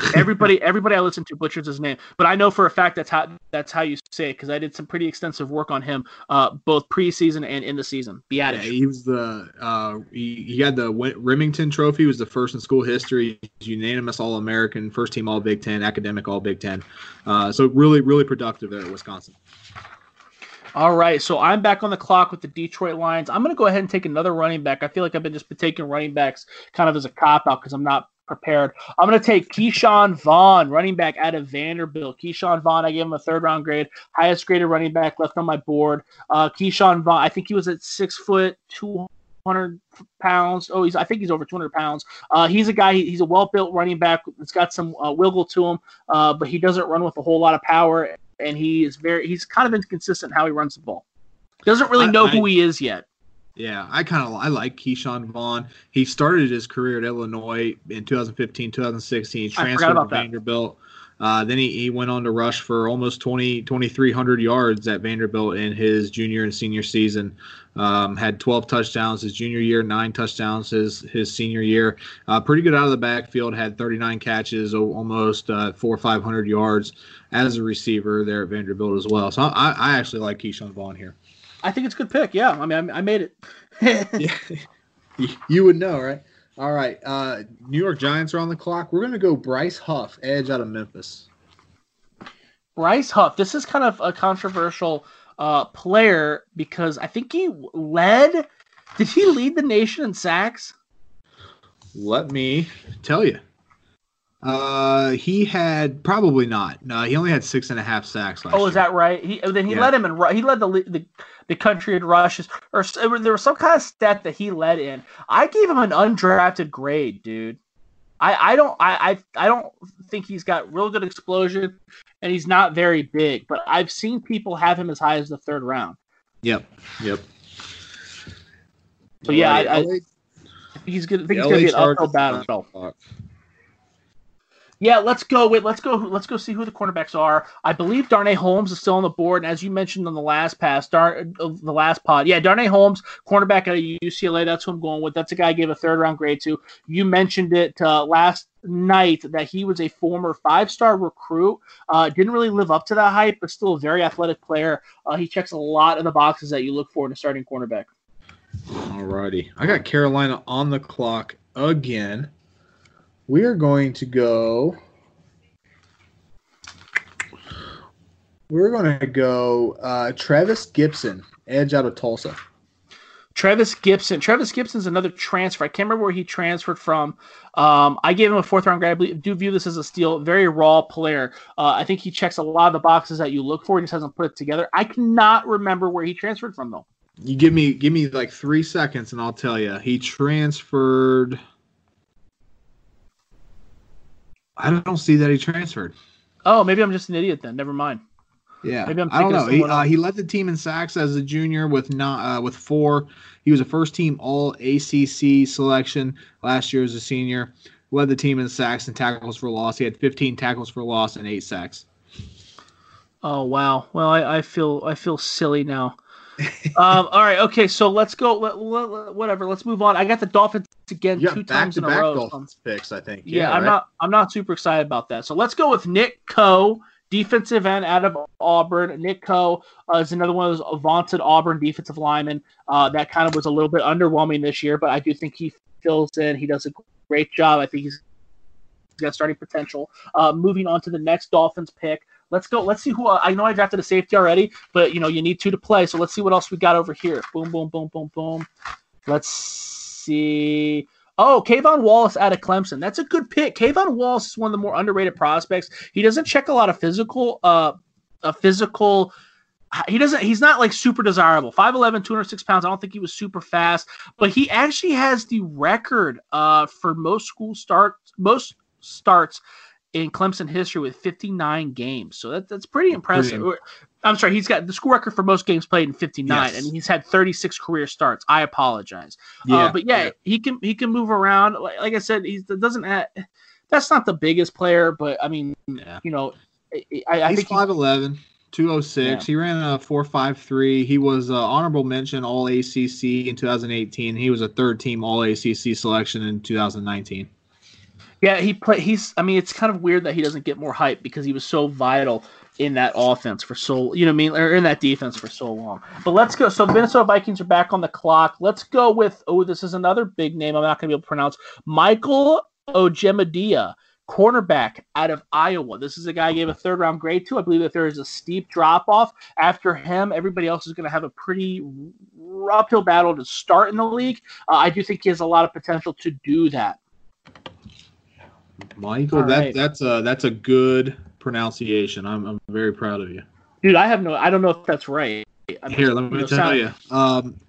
Everybody, everybody I listen to butchers his name, but I know for a fact that's how that's how you say it because I did some pretty extensive work on him, uh, both preseason and in the season. Yeah, he was the uh, he, he had the Rimington Trophy. Was the first in school history. Unanimous All American, first team All Big Ten, academic All Big Ten. Uh, so really, really productive there at Wisconsin. All right, so I'm back on the clock with the Detroit Lions. I'm going to go ahead and take another running back. I feel like I've been just taking running backs kind of as a cop out because I'm not prepared. I'm going to take Ke'Shawn Vaughn, running back out of Vanderbilt. Ke'Shawn Vaughn, I gave him a third round grade, highest graded running back left on my board. Uh, Ke'Shawn Vaughn, I think he was at six foot two hundred pounds. Oh, he's I think he's over 200 pounds. Uh, he's a guy. He's a well built running back. It's got some uh, wiggle to him, uh, but he doesn't run with a whole lot of power, and he is very. He's kind of inconsistent how he runs the ball. Doesn't really know I, I, who he is yet. Yeah, I kind of I like Ke'Shawn Vaughn. He started his career at Illinois in 2015, 2016. He transferred to Vanderbilt. Uh, then he, he went on to rush for almost 20, 2,300 yards at Vanderbilt in his junior and senior season. Um, had 12 touchdowns his junior year, nine touchdowns his his senior year. Uh, pretty good out of the backfield. Had 39 catches, almost uh, four or 500 yards as a receiver there at Vanderbilt as well. So I, I actually like Ke'Shawn Vaughn here. I think it's a good pick. Yeah, I mean, I, I made it. yeah, you would know, right? All right, uh, New York Giants are on the clock. We're gonna go Bryce Huff, edge out of Memphis. Bryce Huff. This is kind of a controversial uh, player because I think he led. Did he lead the nation in sacks? Let me tell you. Uh, he had probably not. No, he only had six and a half sacks last. Oh, is that right? He then he yeah. led him in. He led the the, the country in rushes, or there was some kind of stat that he led in. I gave him an undrafted grade, dude. I, I don't I, I I don't think he's got real good explosion, and he's not very big. But I've seen people have him as high as the third round. Yep. Yep. So yeah, I, I, he's gonna think he's gonna be an uphill battle. Yeah, let's go. Wait, let's go. Let's go see who the cornerbacks are. I believe Darnay Holmes is still on the board, and as you mentioned on the last pass, Dar- uh, the last pod, yeah, Darnay Holmes, cornerback out of UCLA. That's who I'm going with. That's a guy I gave a third round grade to. You mentioned it uh, last night that he was a former five star recruit. Uh, didn't really live up to that hype, but still a very athletic player. Uh, he checks a lot of the boxes that you look for in a starting cornerback. Alrighty, I got Carolina on the clock again we are going to go. We're going to go uh, Trevis Gipson, edge out of Tulsa. Trevis Gipson. Trevis Gipson's another transfer. I can't remember where he transferred from. Um, I gave him a fourth round grade. I believe, do view this as a steal. Very raw player. Uh, I think he checks a lot of the boxes that you look for. He just hasn't put it together. I cannot remember where he transferred from though. You give me give me like three seconds and I'll tell you. He transferred. I don't see that he transferred. Oh, maybe I'm just an idiot then. Never mind. Yeah, maybe I'm I don't know. He, uh, he led the team in sacks as a junior with not uh, with four. He was a first team All ACC selection last year as a senior. Led the team in sacks and tackles for loss. He had 15 tackles for loss and eight sacks. Oh wow! Well, I, I feel I feel silly now um, all right, okay, so let's go. Let, let, whatever, let's move on. I got the Dolphins again yeah, two times in a row. Dolphins picks, I think. Yeah, yeah I'm right? not. I'm not super excited about that. So let's go with Nick Coe, defensive end out of Auburn. Nick Coe uh, is another one of those vaunted Auburn defensive linemen uh, that kind of was a little bit underwhelming this year, but I do think he fills in. He does a great job. I think he's got starting potential. Uh, moving on to the next Dolphins pick. Let's go. Let's see who. Uh, I know I drafted a safety already, but you know you need two to play. So let's see what else we got over here. Boom, boom, boom, boom, boom. Let's see. Oh, K'Von Wallace out of Clemson. That's a good pick. K'Von Wallace is one of the more underrated prospects. He doesn't check a lot of physical, uh, a physical. He doesn't. He's not like super desirable. 5'11", 206 pounds. I don't think he was super fast, but he actually has the record uh, for most school starts, most starts in Clemson history with 59 games. So that, that's pretty impressive. I'm sorry, he's got the school record for most games played in 59, yes. and he's had 36 career starts. I apologize, uh, yeah, uh, but yeah, yeah, he can he can move around. Like, like I said, he doesn't. Have, that's not the biggest player, but I mean, yeah. you know, I, I he's think five eleven. 206. Yeah. He ran a 453. He was uh, honorable mention All ACC in 2018. He was a third team All ACC selection in 2019. Yeah, he play. He's. I mean, it's kind of weird that he doesn't get more hype because he was so vital in that offense for so. You know, I mean, or in that defense for so long. But let's go. So Minnesota Vikings are back on the clock. Let's go with. Oh, this is another big name. I'm not going to be able to pronounce. Michael Ojemudia cornerback out of Iowa. This is a guy I gave a third round grade to. I believe that there is a steep drop off after him. Everybody else is going to have a pretty uphill battle to start in the league. Uh, I do think he has a lot of potential to do that. Michael, All that right. that's a that's a good pronunciation. I'm I'm very proud of you, dude. I have no, I don't know if that's right. I Here, let me tell sound, you. Um,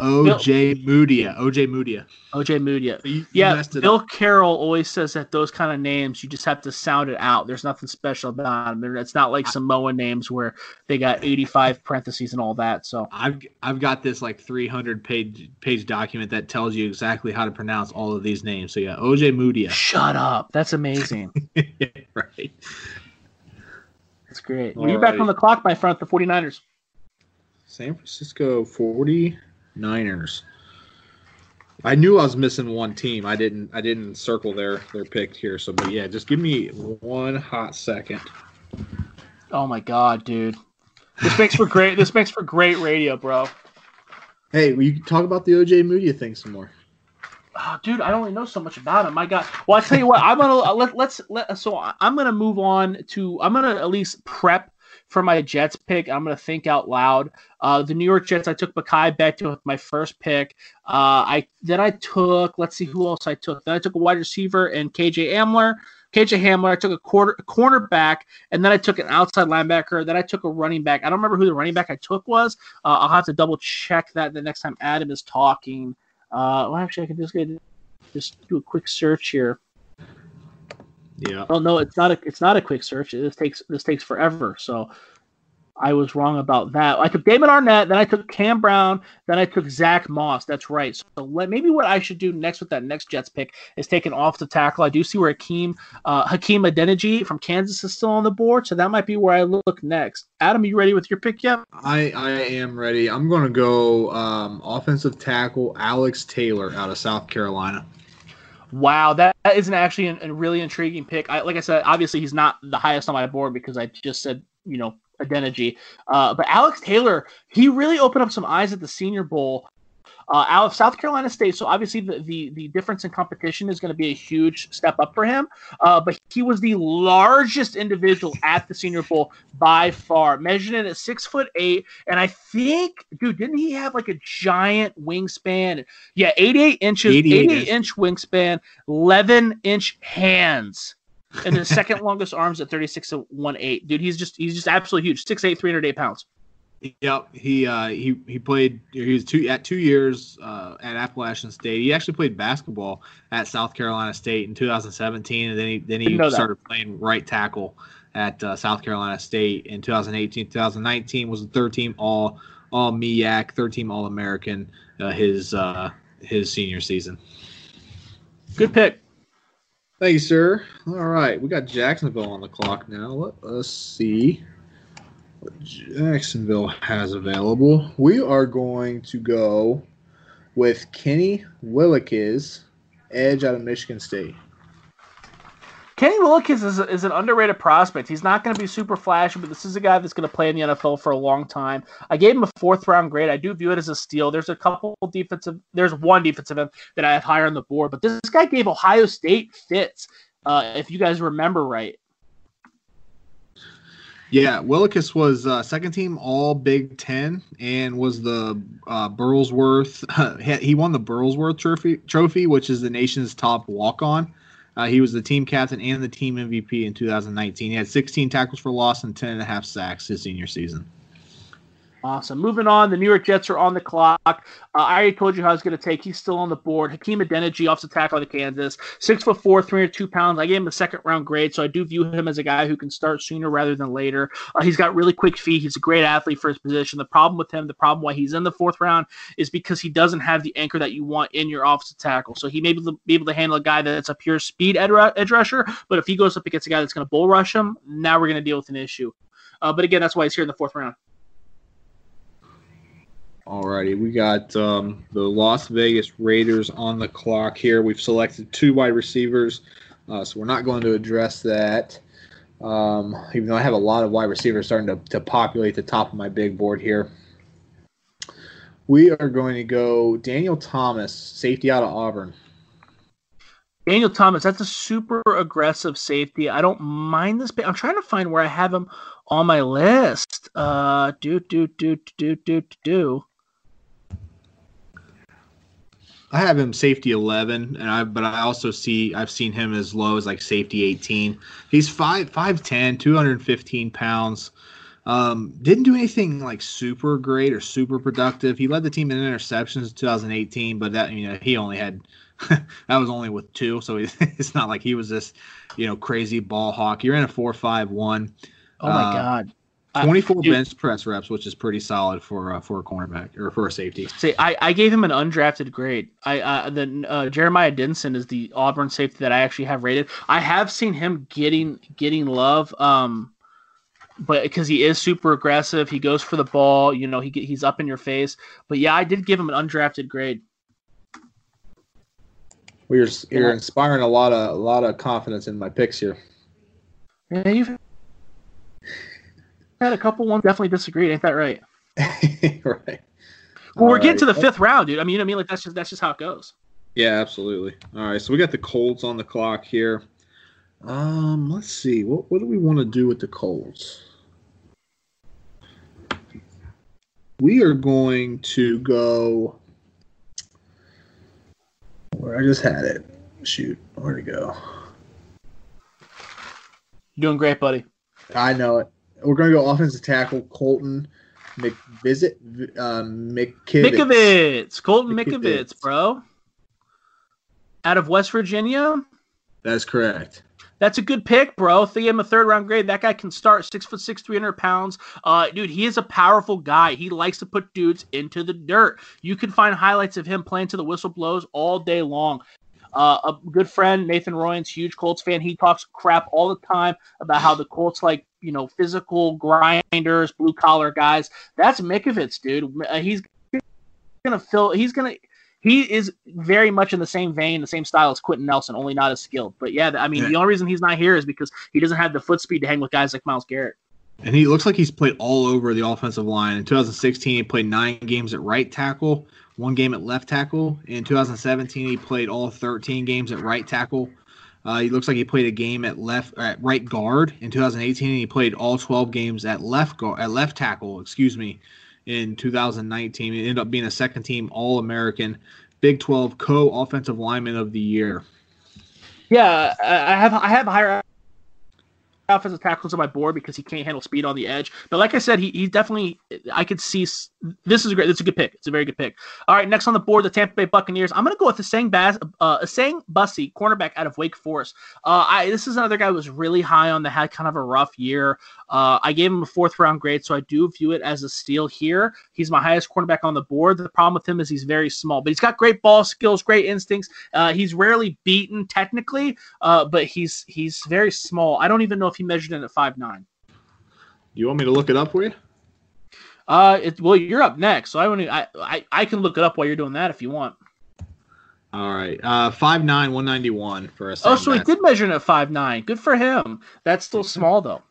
OJ Mudia. OJ Mudia. OJ Mudia. You, yeah, Bill up. Carroll always says that those kind of names you just have to sound it out. There's nothing special about them. It's not like Samoan names where they got 85 parentheses and all that. So I've I've got this like 300 page page document that tells you exactly how to pronounce all of these names. So yeah, OJ Mudia. Shut up. That's amazing. right. That's great. Well, you're back on the clock, my friend, the 49ers. San Francisco 40- Niners. I knew I was missing one team. I didn't. I didn't circle their their pick here. So, but yeah, just give me one hot second. Oh my god, dude! This makes for great. this makes for great radio, bro. Hey, we can talk about the OJ Mudia thing some more. Oh, dude, I don't really know so much about him. My God. Well, I tell you what, I'm gonna let let's let so I'm gonna move on to I'm gonna at least prep for my Jets pick. I'm going to think out loud. Uh, the New York Jets, I took Mekhi Becton with my first pick. Uh, I then I took let's see who else I took. Then I took a wide receiver and KJ Hamler. KJ Hamler. I took a quarter a cornerback, and then I took an outside linebacker. Then I took a running back. I don't remember who the running back I took was. Uh, I'll have to double check that the next time Adam is talking. Uh, well, actually, I can just just do a quick search here. Yeah. Well, no, it's not a it's not a quick search. This takes this takes forever. So I was wrong about that. I took Damon Arnette, then I took Cam Brown, then I took Zack Moss. That's right. So let, maybe what I should do next with that next Jets pick is take an off the tackle. I do see where Hakeem uh, Hakeem Adeniji from Kansas is still on the board, so that might be where I look next. Adam, are you ready with your pick yet? I I am ready. I'm going to go um, offensive tackle Alex Taylor out of South Carolina. Wow, that is an actually a really intriguing pick. I, like I said, obviously he's not the highest on my board because I just said you know Adeniji. Uh, but Alex Taylor, he really opened up some eyes at the Senior Bowl uh, out of South Carolina State. So obviously the, the, the difference in competition is going to be a huge step up for him. Uh, but he was the largest individual at the Senior Bowl by far, measured in at six foot eight. And I think, dude, didn't he have like a giant wingspan? Yeah, 88 inches, 88, 88 inch wingspan, 11 inch hands and the second longest arms at 36 to 18. Dude, he's just he's just absolutely huge. 6'8", 308 pounds. Yep, he uh, he he played. He was two at two years uh, at Appalachian State. He actually played basketball at South Carolina State in 2017, and then he then he started playing right tackle at uh, South Carolina State in 2018. 2019 was the third team All All MEAC, third team All American. Uh, his uh, his senior season. Good pick. Thank you, sir. All right, we got Jacksonville on the clock now. Let us see Jacksonville has available. We are going to go with Kenny Willekes, edge out of Michigan State. Kenny Willekes is, is an underrated prospect. He's not going to be super flashy, but this is a guy that's going to play in the NFL for a long time. I gave him a fourth round grade. I do view it as a steal. There's a couple defensive, there's one defensive end that I have higher on the board, but this guy gave Ohio State fits, uh, if you guys remember right. Yeah, Willekes was uh, second team All Big Ten and was the uh, Burlsworth. he won the Burlsworth Trophy, trophy, which is the nation's top walk on. Uh, he was the team captain and the team MVP in 2019. He had 16 tackles for loss and 10 and a half sacks his senior season. Awesome. Moving on, the New York Jets are on the clock. Uh, I already told you how I was going to take. He's still on the board. Hakeem Adeniji off the tackle of the Kansas. Six foot four, 302 pounds. I gave him a second round grade, so I do view him as a guy who can start sooner rather than later. Uh, he's got really quick feet. He's a great athlete for his position. The problem with him, the problem why he's in the fourth round, is because he doesn't have the anchor that you want in your offensive tackle. So he may be able to handle a guy that's a pure speed edge rusher, but if he goes up against a guy that's going to bull rush him, now we're going to deal with an issue. Uh, but again, that's why he's here in the fourth round. Alrighty, we got um, the Las Vegas Raiders on the clock here. We've selected two wide receivers, uh, so we're not going to address that. Um, even though I have a lot of wide receivers starting to, to populate the top of my big board here. We are going to go Daniel Thomas, safety out of Auburn. Daniel Thomas, that's a super aggressive safety. I don't mind this. I'm trying to find where I have him on my list. Uh, do do do do do do. I have him safety 11, and I but I also see I've seen him as low as like safety 18. He's 5 5'10, 215 pounds. Um, didn't do anything like super great or super productive. He led the team in interceptions in 2018, but that you know he only had that was only with two, so it's not like he was this you know crazy ball hawk. You're in a four five one. Oh my uh, god! 24 uh, bench press reps, which is pretty solid for uh, for a cornerback or for a safety. See, I, I gave him an undrafted grade. I uh, the uh, Jeremiah Dinson is the Auburn safety that I actually have rated. I have seen him getting getting love, um, but because he is super aggressive, he goes for the ball. You know, he he's up in your face. But yeah, I did give him an undrafted grade. We're you're inspiring a lot of a lot of confidence in my picks here. Yeah, you've had a couple ones definitely disagreed. Ain't that right? right. Well, we're right. getting to the fifth round, dude. I mean, you know I mean, like that's just that's just how it goes. Yeah, absolutely. All right, so we got the Colts on the clock here. Um, let's see. What what do we want to do with the Colts? We are going to go. Where I just had it. Shoot, where to go? You're doing great, buddy. I know it. We're going to go offensive tackle Colton McVisit, um, McKivitz. Colton McKivitz, bro. Out of West Virginia. That's correct. That's a good pick, bro. If they give him a third round grade, that guy can start six foot six, three hundred pounds. Uh, dude, he is a powerful guy. He likes to put dudes into the dirt. You can find highlights of him playing to the whistle blows all day long. Uh, a good friend, Nathan Royans, huge Colts fan. He talks crap all the time about how the Colts like you know physical grinders, blue collar guys. That's McKivitz, dude. Uh, he's gonna fill. He's gonna. He is very much in the same vein, the same style as Quenton Nelson, only not as skilled. But yeah, I mean, yeah. the only reason he's not here is because he doesn't have the foot speed to hang with guys like Myles Garrett. And he looks like he's played all over the offensive line. In 2016, he played nine games at right tackle, one game at left tackle. In 2017, he played all 13 games at right tackle. Uh, he looks like he played a game at left at right guard in 2018, and he played all 12 games at left guard at left tackle. Excuse me, in 2019. He ended up being a second team All American, Big 12 co offensive lineman of the year. Yeah, I have I have higher offensive tackles on my board because he can't handle speed on the edge. But like I said, he, he definitely I could see this is a great. It's a good pick. It's a very good pick. All right, next on the board, the Tampa Bay Buccaneers. I'm going to go with Essang Baz, uh, Essang Bassey, cornerback out of Wake Forest. Uh, I this is another guy who was really high on the had kind of a rough year. Uh, I gave him a fourth round grade, so I do view it as a steal here. He's my highest cornerback on the board. The problem with him is he's very small, but he's got great ball skills, great instincts. Uh, he's rarely beaten technically, uh, but he's he's very small. I don't even know if he measured in at five nine. You want me to look it up for you? Uh, it, well, you're up next, so I want to. I, I I can look it up while you're doing that if you want. All right, uh, five nine, one ninety one for us. Oh, so he did measure it at five nine. Good for him. That's still small though.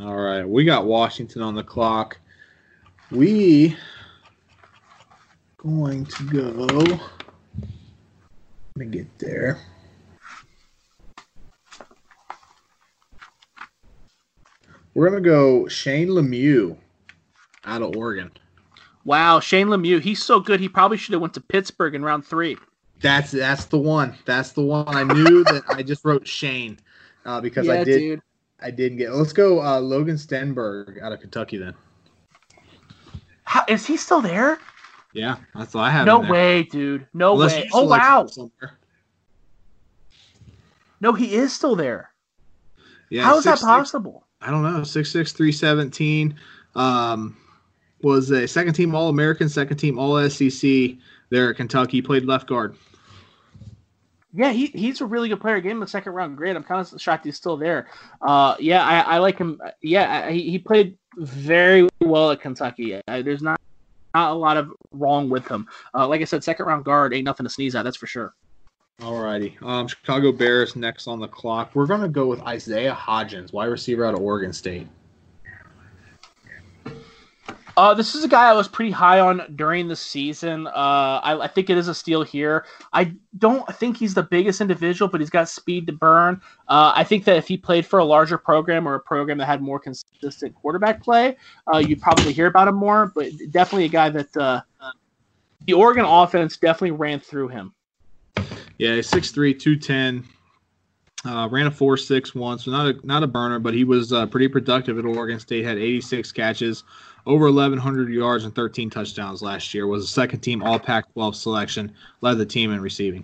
All right, we got Washington on the clock. We going to go. Let me get there. We're gonna go Shane Lemieux out of Oregon. Wow, Shane Lemieux, he's so good. He probably should have went to Pittsburgh in round three. That's that's the one. That's the one. I knew that I just wrote Shane uh, because yeah, I did. Dude. I didn't get. Let's go uh, Logan Stenberg out of Kentucky then. How, is he still there? Yeah, that's all I have. No way, dude. No Unless way. Oh wow. No, he is still there. Yeah. How is that possible? I don't know. Six six three seventeen. Um, was a second team All American, second team All SEC there at Kentucky. Played left guard. Yeah, he, he's a really good player. Gave him a second round grade. I'm kind of shocked he's still there. Uh, yeah, I, I like him. Yeah, he, he played very well at Kentucky. there's not not a lot of wrong with him. Uh, like I said, second round guard ain't nothing to sneeze at. That's for sure. Alrighty. Um, Chicago Bears next on the clock. We're gonna go with Isaiah Hodgins, wide receiver out of Oregon State. Uh, this is a guy I was pretty high on during the season. Uh, I, I, think it is a steal here. I don't think he's the biggest individual, but he's got speed to burn. Uh, I think that if he played for a larger program or a program that had more consistent quarterback play, uh, you'd probably hear about him more. But definitely a guy that uh, the Oregon offense definitely ran through him. Yeah, 6'3", 210. Uh, ran a four six one, so not a not a burner, but he was uh, pretty productive at Oregon State. Had 86 catches, over 1,100 yards and 13 touchdowns last year. Was a second team All Pac-12 selection. Led the team in receiving.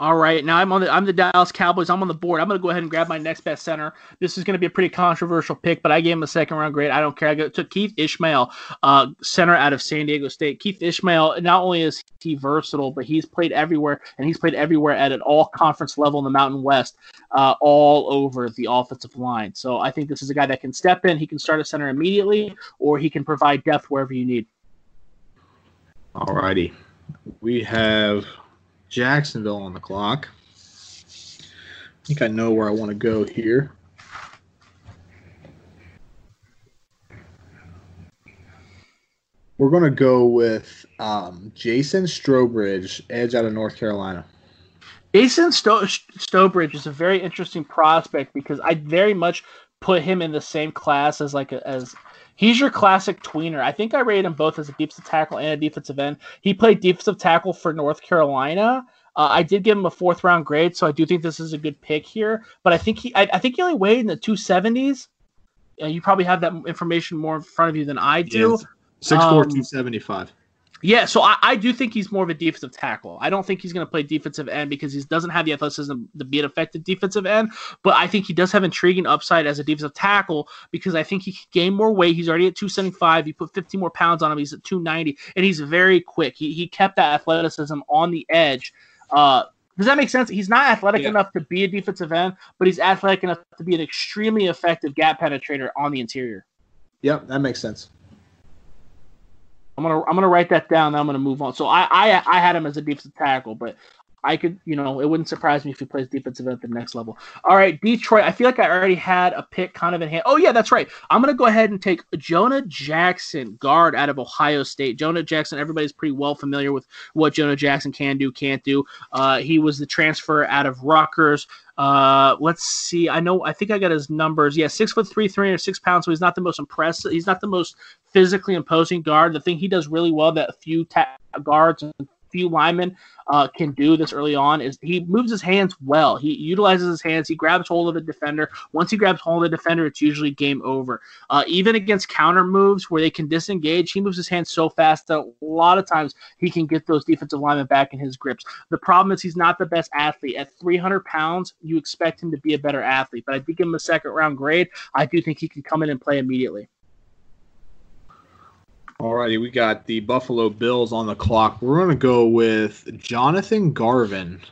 All right, now I'm on the I'm the Dallas Cowboys. I'm on the board. I'm going to go ahead and grab my next best center. This is going to be a pretty controversial pick, but I gave him a second round grade. I don't care. I go, took Keith Ishmael, uh, center out of San Diego State. Keith Ishmael not only is he versatile, but he's played everywhere, and he's played everywhere at an all conference level in the Mountain West, uh, all over the offensive line. So I think this is a guy that can step in. He can start a center immediately, or he can provide depth wherever you need. All righty, we have Jacksonville on the clock. I think I know where I want to go here. We're going to go with um, Jason Strowbridge, edge out of North Carolina. Jason Sto- Strowbridge is a very interesting prospect because I very much put him in the same class as like a, as He's your classic tweener. I think I rated him both as a defensive tackle and a defensive end. He played defensive tackle for North Carolina. Uh, I did give him a fourth round grade, so I do think this is a good pick here. But I think he, I, I think he only weighed in the two seventies. Uh, you probably have that information more in front of you than I do. Six four two seventy five. Yeah, so I, I, do think he's more of a defensive tackle. I don't think he's going to play defensive end because he doesn't have the athleticism to be an effective defensive end. But I think he does have intriguing upside as a defensive tackle because I think he can gain more weight. He's already at 275. You put 15 more pounds on him. He's at 290, and he's very quick. He, he kept that athleticism on the edge. Uh, does that make sense? He's not athletic yeah. enough to be a defensive end, but he's athletic enough to be an extremely effective gap penetrator on the interior. Yep, that makes sense. I'm gonna I'm gonna write that down. I'm gonna move on. So I I I had him as a defensive tackle, but I could, you know, it wouldn't surprise me if he plays defensive at the next level. All right, Detroit. I feel like I already had a pick kind of in hand. Oh yeah, that's right. I'm gonna go ahead and take Jonah Jackson, guard out of Ohio State. Jonah Jackson. Everybody's pretty well familiar with what Jonah Jackson can do, can't do. Uh, he was the transfer out of Rutgers. Uh, let's see. I know. I think I got his numbers. Yeah, six foot three, three hundred six pounds. So he's not the most impressive. He's not the most physically imposing guard. The thing he does really well that few ta- guards and few linemen uh, can do this early on is he moves his hands well. He utilizes his hands. He grabs hold of the defender. Once he grabs hold of the defender, it's usually game over. Uh, even against counter moves where they can disengage, he moves his hands so fast that a lot of times he can get those defensive linemen back in his grips. The problem is he's not the best athlete. At 300 pounds, you expect him to be a better athlete. But I did give him a second round grade. I do think he can come in and play immediately. Alrighty, we got the Buffalo Bills on the clock. We're going to go with Jonathan Garvin,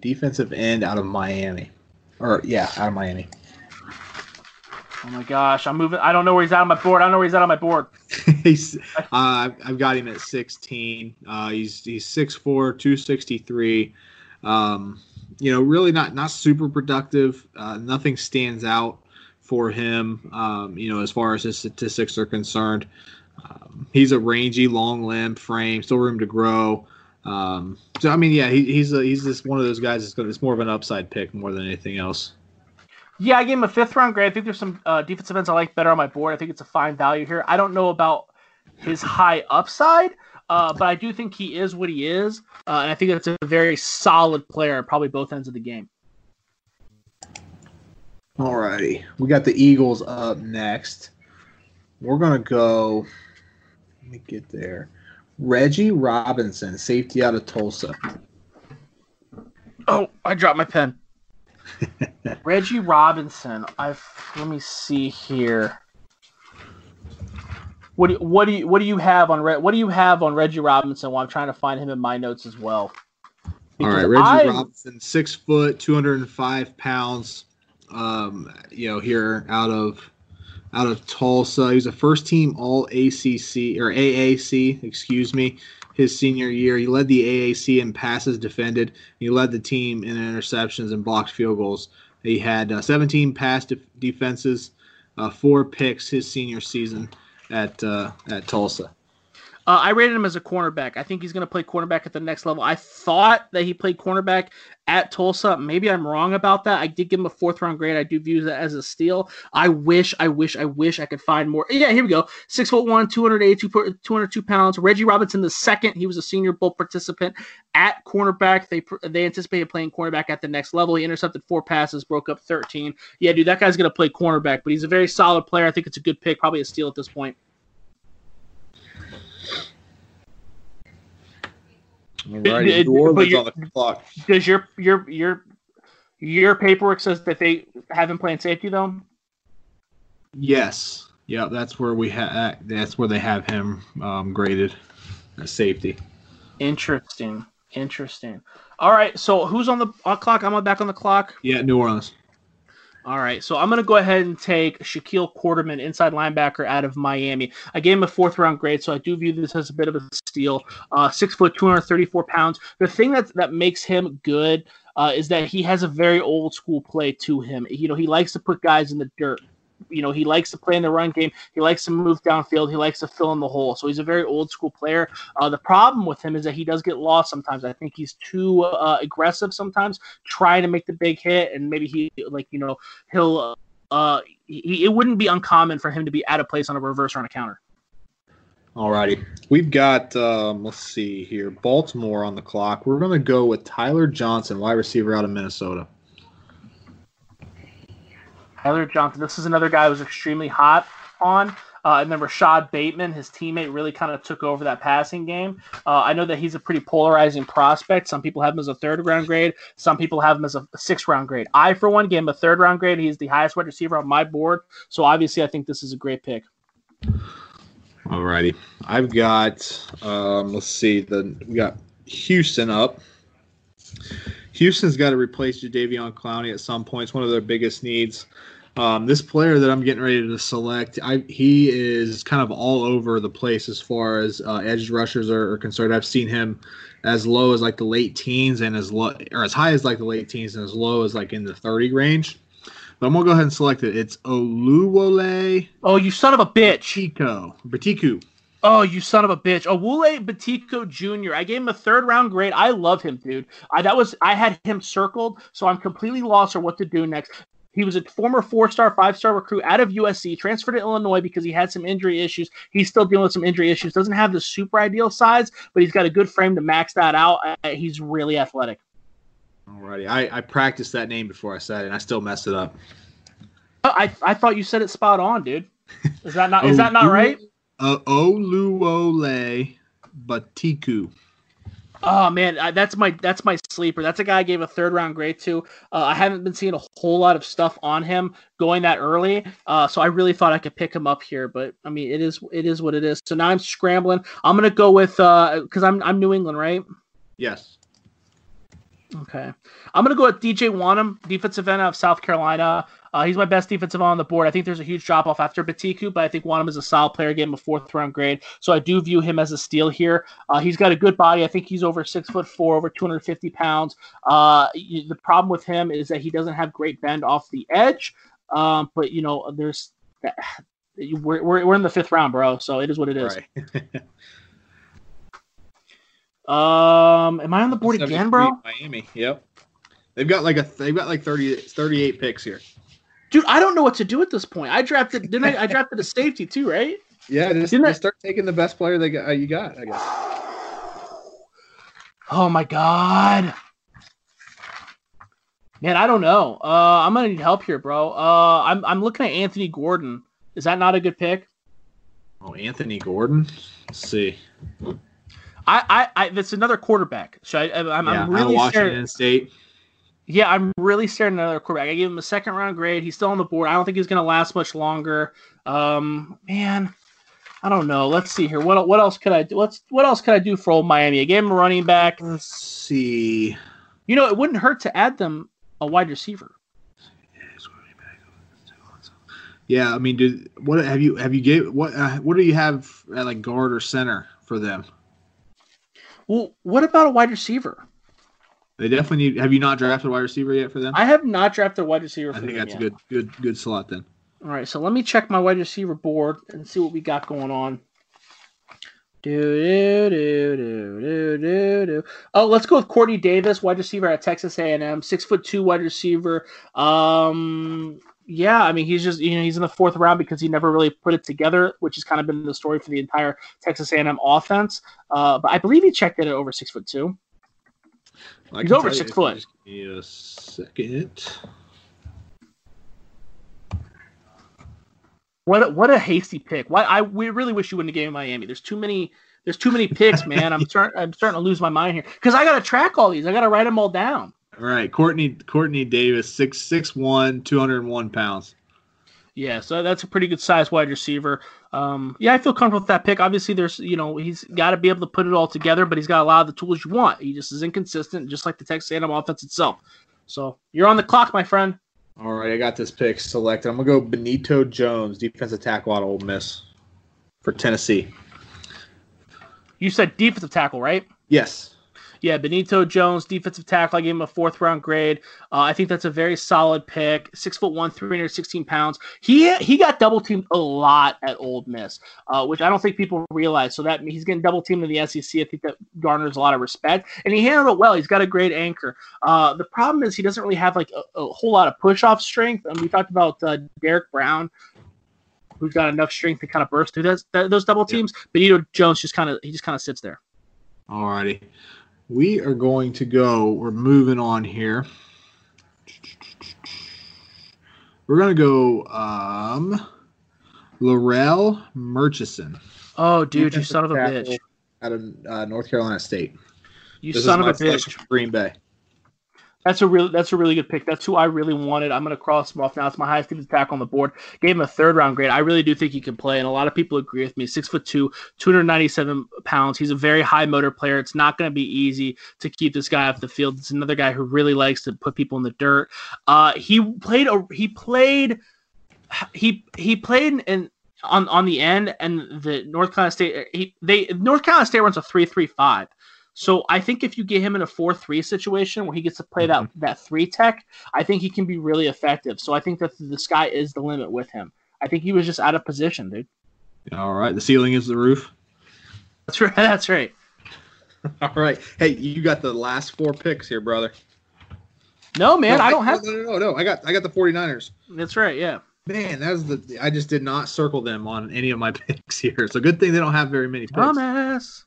defensive end out of Miami. Or, yeah, out of Miami. Oh my gosh, I'm moving. I don't know where he's at on my board. I don't know where he's at on my board. he's, uh, I've got him at 16. Uh, he's he's 6'4", 263. Um, you know, really not not super productive. Uh, nothing stands out for him. Um, you know, as far as his statistics are concerned. Um, he's a rangy, long limb frame, still room to grow. Um, so I mean, yeah, he, he's a, he's just one of those guys that's going. It's more of an upside pick more than anything else. Yeah, I gave him a fifth round grade. I think there's some uh, defensive ends I like better on my board. I think it's a fine value here. I don't know about his high upside, uh, but I do think he is what he is, uh, and I think that's a very solid player, probably both ends of the game. All righty, we got the Eagles up next. We're gonna go let me get there. Reggie Robinson, safety out of Tulsa. Oh, I dropped my pen. Reggie Robinson. I've let me see here. What do, what do you what do you have on what do you have on Reggie Robinson? While I'm trying to find him in my notes as well. Because All right, Reggie I, Robinson, six foot, two hundred and five pounds. Um, you know, here out of out of Tulsa. He was a first team All ACC or AAC, excuse me, his senior year. He led the AAC in passes defended. He led the team in interceptions and blocked field goals. He had uh, 17 pass de- defenses, uh, four picks his senior season at uh, at Tulsa. Uh, I rated him as a cornerback. I think he's going to play cornerback at the next level. I thought that he played cornerback at Tulsa. Maybe I'm wrong about that. I did give him a fourth round grade. I do view that as a steal. I wish, I wish, I wish I could find more. Yeah, here we go. Six foot one, 282, 202 pounds. Reggie Robinson the second. He was a Senior Bowl participant at cornerback. They they anticipated playing cornerback at the next level. He intercepted four passes, broke up 13. Yeah, dude, that guy's going to play cornerback, but he's a very solid player. I think it's a good pick, probably a steal at this point. Alrighty, New Orleans on the clock. Does your your your your paperwork says that they have him playing safety though? Yes. Yeah, that's where we have. That's where they have him um, graded as safety. Interesting. Interesting. All right. So who's on the clock? I'm on back on the clock. Yeah, New Orleans. All right, so I'm going to go ahead and take Shaquille Quarterman, inside linebacker out of Miami. I gave him a fourth round grade, so I do view this as a bit of a steal. Uh, six foot, 234 pounds. The thing that that makes him good uh, is that he has a very old school play to him. You know, he likes to put guys in the dirt you know, he likes to play in the run game. He likes to move downfield. He likes to fill in the hole. So he's a very old school player. Uh, the problem with him is that he does get lost sometimes. I think he's too uh, aggressive sometimes, trying to make the big hit, and maybe he like you know he'll. Uh, he, it wouldn't be uncommon for him to be out of place on a reverse or on a counter. Alrighty, we've got um, let's see here, Baltimore on the clock. We're going to go with Tyler Johnson, wide receiver out of Minnesota. Tyler Johnson. This is another guy who was extremely hot on. Uh, and then Rashod Bateman, his teammate, really kind of took over that passing game. Uh, I know that he's a pretty polarizing prospect. Some people have him as a third round grade. Some people have him as a sixth round grade. I, for one, gave him a third round grade. He's the highest wide receiver on my board. So obviously, I think this is a great pick. All righty. I've got um, let's see the we got Houston up. Houston's got to replace Jadeveon Clowney at some point. It's one of their biggest needs. Um, this player that I'm getting ready to select, I, he is kind of all over the place as far as uh, edge rushers are, are, concerned. I've seen him as low as like the late teens and as low or as high as like the late teens and as low as like in the 30 range. But I'm gonna go ahead and select it. It's Oluwole. Oh, you son of a bitch! Chico Betiku. Oh, you son of a bitch. Owule Batiko Jr. I gave him a third round grade. I love him, dude. I that was I had him circled, so I'm completely lost on what to do next. He was a former four star, five star recruit out of USC, transferred to Illinois because he had some injury issues. He's still dealing with some injury issues. Doesn't have the super ideal size, but he's got a good frame to max that out. Uh, he's really athletic. Alrighty. I, I practiced that name before I said it, and I still messed it up. Uh, I, I thought you said it spot on, dude. Is that not is that not right? Uh, Oluwole Betiku. Oh man, that's my that's my sleeper. That's a guy I gave a third round grade to. Uh, I haven't been seeing a whole lot of stuff on him going that early, uh, so I really thought I could pick him up here. But I mean, it is it is what it is. So now I'm scrambling. I'm gonna go with because uh, I'm I'm New England, right? Yes. Okay, I'm gonna go with DJ Wonnum, defensive end of South Carolina. Uh, he's my best defensive on the board. I think there's a huge drop off after Betiku, but I think Wonnum is a solid player. Gave him a fourth round grade, so I do view him as a steal here. Uh, he's got a good body. I think he's over six foot four, over 250 pounds. Uh, the problem with him is that he doesn't have great bend off the edge. Um, but you know, there's we're, we're, we're in the fifth round, bro. So it is what it is. Right. um, am I on the board again, bro? Miami. Yep. They've got like a they've got like 30, 38 picks here. Dude, I don't know what to do at this point. I drafted, didn't I? I drafted a safety too, right? Yeah, just, didn't just I? start taking the best player that got, uh, you got. I guess. Oh my god, man! I don't know. Uh, I'm gonna need help here, bro. Uh, I'm I'm looking at Anthony Gordon. Is that not a good pick? Oh, Anthony Gordon. Let's see. I, I, I that's another quarterback. So I, I, am yeah, really Washington State. Yeah, I'm really staring at another quarterback. I gave him a second round grade. He's still on the board. I don't think he's going to last much longer. Um, man, I don't know. Let's see here. What what else could I do? Let's what else could I do for old Miami? I gave him a running back. Let's see. You know, it wouldn't hurt to add them a wide receiver. Yeah, I mean, dude, what have you have you gave what uh, what do you have at like guard or center for them? Well, what about a wide receiver? They definitely need. Have you not drafted a wide receiver yet for them? I have not drafted a wide receiver. I think that's yet. a good good good slot then. All right, so let me check my wide receiver board and see what we got going on. Do do do do do do do. Oh, let's go with Quartney Davis, wide receiver at Texas A&M, six foot two wide receiver. Um, yeah, I mean he's just you know he's in the fourth round because he never really put it together, which has kind of been the story for the entire Texas A&M offense. Uh, but I believe he checked in at over six foot two. I He's over six foot. just give me a second. What a, what a hasty pick! Why I we really wish you wouldn't have given Miami. There's too many. There's too many picks, man. I'm starting. I'm starting to lose my mind here because I got to track all these. I got to write them all down. All right, Quartney Quartney Davis, six six one, two hundred and one pounds. Yeah, so that's a pretty good size wide receiver. Um, yeah, I feel comfortable with that pick. Obviously, there's you know he's got to be able to put it all together, but he's got a lot of the tools you want. He just is inconsistent, just like the Texas A&M offense itself. So you're on the clock, my friend. All right, I got this pick selected. I'm gonna go Benito Jones, defensive tackle out of Ole Miss for Tennessee. You said defensive tackle, right? Yes. Yeah, Benito Jones, defensive tackle. I gave him a fourth round grade. Uh, I think that's a very solid pick. Six foot one, 316 pounds. He he got double teamed a lot at Ole Miss, uh, which I don't think people realize. So that he's getting double teamed in the SEC. I think that garners a lot of respect, and he handled it well. He's got a great anchor. Uh, the problem is he doesn't really have like a, a whole lot of push off strength. And we talked about uh, Derrick Brown. Who's got enough strength to kind of burst through those, those double teams? Benito Jones just kind of he just kind of sits there. All righty. We are going to go. We're moving on here. We're gonna go um Larrell Murchison. Oh, dude, you son of a bitch! Out of uh, North Carolina State. You This son of a bitch! Green Bay. That's a real that's a really good pick. That's who I really wanted. I'm gonna cross him off now. It's my highest defensive tackle on the board. Gave him a third round grade. I really do think he can play, and a lot of people agree with me. Six foot two, 297 pounds. He's a very high motor player. It's not gonna be easy to keep this guy off the field. It's another guy who really likes to put people in the dirt. Uh, he played a he played he he played in on on the end and the North Carolina State he they North Carolina State runs a three three five. So I think if you get him in a four three situation where he gets to play that mm-hmm. that three tech, I think he can be really effective. So I think that the sky is the limit with him. I think he was just out of position, dude. All right. The ceiling is the roof. That's right. That's right. All right. Hey, you got the last four picks here, brother. No, man, No, I don't have. No, no, no, no. I got I got the 49ers. That's right. Yeah. Man, that's the I just did not circle them on any of my picks here. So good thing they don't have very many picks. Dumbass.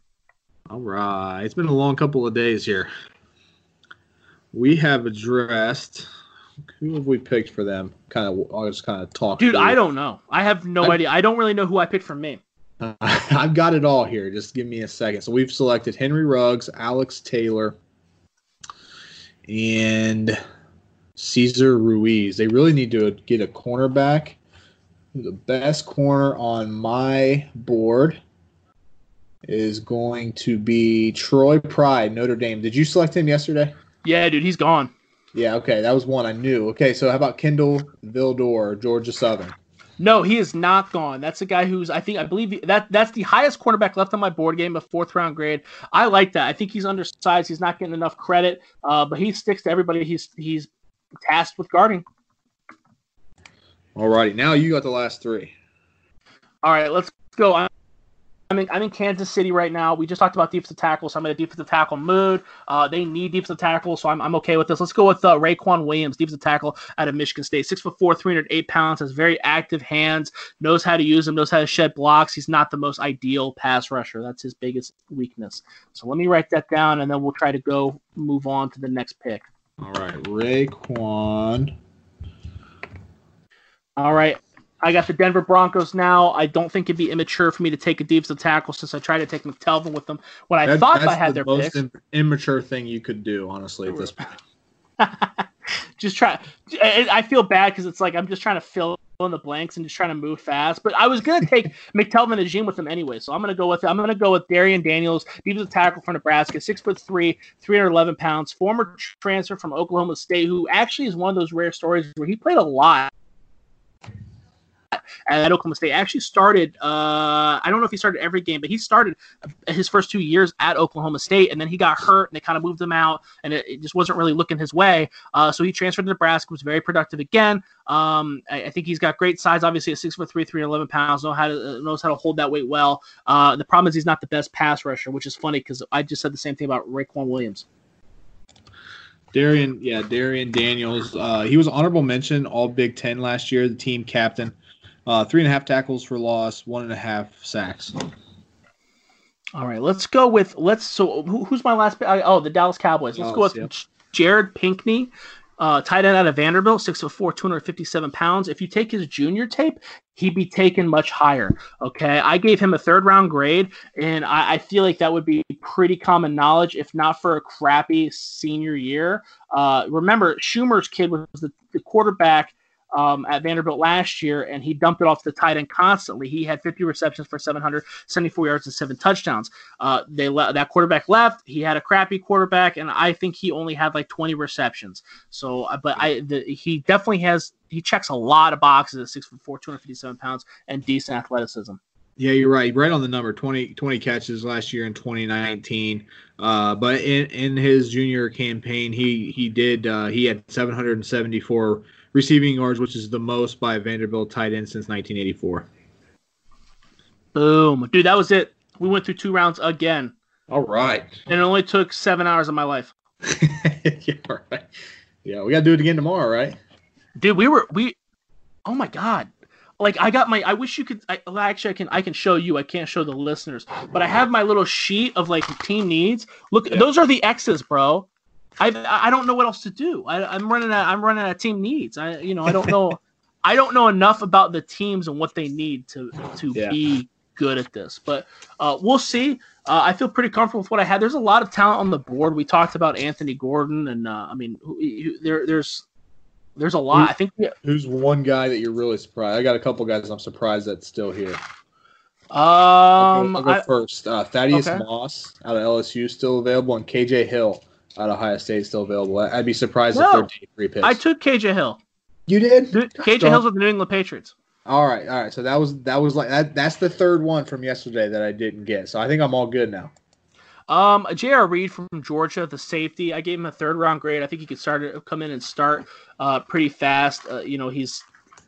All right. It's been a long couple of days here. We have addressed who have we picked for them? Kind of I'll just kind of talk. Dude. I don't know. I have no I- idea. I don't really know who I picked for me. Uh, I've got it all here. Just give me a second. So we've selected Henry Ruggs, Alex Taylor, and Cesar Ruiz. They really need to get a cornerback. The best corner on my board is going to be Troy Pride, Notre Dame. Did you select him yesterday? Yeah, dude, he's gone. Yeah, okay. That was one I knew. Okay, so how about Kindle Vildor, Georgia Southern? No, he is not gone. That's a guy who's I think I believe that that's the highest cornerback left on my board game, a fourth round grade. I like that. I think he's undersized. He's not getting enough credit, uh, but he sticks to everybody. He's he's tasked with guarding. All righty. Now you got the last three. All right, let's go. I'm I'm in, I'm in Kansas City right now. We just talked about defensive tackle, so I'm in a defensive tackle mood. Uh, they need defensive tackle, so I'm, I'm okay with this. Let's go with uh, Raequan Williams, defensive tackle out of Michigan State. Six foot four, 308 pounds, has very active hands, knows how to use them, knows how to shed blocks. He's not the most ideal pass rusher. That's his biggest weakness. So let me write that down, and then we'll try to go move on to the next pick. All right, Raequan. All right. I got the Denver Broncos now. I don't think it'd be immature for me to take a defensive tackle since I tried to take McTelvin with them when I That- thought I had the their most picks. im- immature thing you could do, honestly, at this point. just try. I I feel bad because it's like I'm just trying to fill in the blanks and just trying to move fast. But I was gonna take McTelvin Agim with them anyway, so I'm gonna go with I'm gonna go with Darrion Daniels, defensive tackle from Nebraska, six foot three, 311 pounds, former transfer from Oklahoma State, who actually is one of those rare stories where he played a lot at Oklahoma State. Actually started. Uh, I don't know if he started every game, but he started his first two years at Oklahoma State, and then he got hurt, and they kind of moved him out, and it, it just wasn't really looking his way. Uh, so he transferred to Nebraska, was very productive again. Um, I, I, think he's got great size. Obviously, at six foot three, three eleven pounds, know how to uh, knows how to hold that weight well. Uh, the problem is he's not the best pass rusher, which is funny because I just said the same thing about Raequan Williams. Darrion, yeah, Darrion Daniels. Uh, he was honorable mention All Big Ten last year, the team captain. Uh, three and a half tackles for loss, one and a half sacks. All right, let's go with let's. So who, who's my last? Oh, the Dallas Cowboys. Let's Dallas, go with yep. Jared Pinkney, uh, tight end out of Vanderbilt, six foot four, two hundred fifty-seven pounds. If you take his junior tape, he'd be taken much higher. Okay, I gave him a third round grade, and I, I feel like that would be pretty common knowledge, if not for a crappy senior year. Uh, remember, Shurmur's kid was the, the quarterback um, at Vanderbilt last year, and he dumped it off the tight end constantly. He had 50 receptions for 774 yards and seven touchdowns. Uh, they le- that quarterback left. He had a crappy quarterback, and I think he only had like 20 receptions. So, uh, but I the, he definitely has he checks a lot of boxes at six foot four, 257 pounds, and decent athleticism. Yeah, you're right. Right on the number 20, 20 catches last year in 2019. Uh, but in, in his junior campaign, he he did uh, he had 774 receiving yards, which is the most by Vanderbilt tight end since 1984. Boom, dude, that was it. We went through two rounds again. All right, and it only took seven hours of my life. yeah, right. Yeah, we gotta do it again tomorrow, right? Dude, we were we. Oh my god, like I got my I wish you could I, actually I can I can show you I can't show the listeners but I have my little sheet of like team needs look yeah. those are the X's bro I I don't know what else to do. I, am running a I'm running a team needs. I you know I don't know I don't know enough about the teams and what they need to to yeah. be good at this. But uh, we'll see. Uh, I feel pretty comfortable with what I had. There's a lot of talent on the board. We talked about Anthony Gordon, and uh, I mean who, who, there there's there's a lot. Who's, I think who's one guy that you're really surprised? I got a couple guys I'm surprised that's still here. Um, I'll go, I'll go first. Uh, Thaddeus okay. Moss out of LSU still available, and KJ Hill out of Ohio State still available. I'd be surprised no, if they're free picks. I took KJ Hill. You did? KJ Hill's with the New England Patriots. All right, all right. So that was that was like that. That's the third one from yesterday that I didn't get. So I think I'm all good now. Um, J.R. Reed from Georgia, the safety. I gave him a third round grade. I think he could start come in and start uh, pretty fast. Uh, you know, he's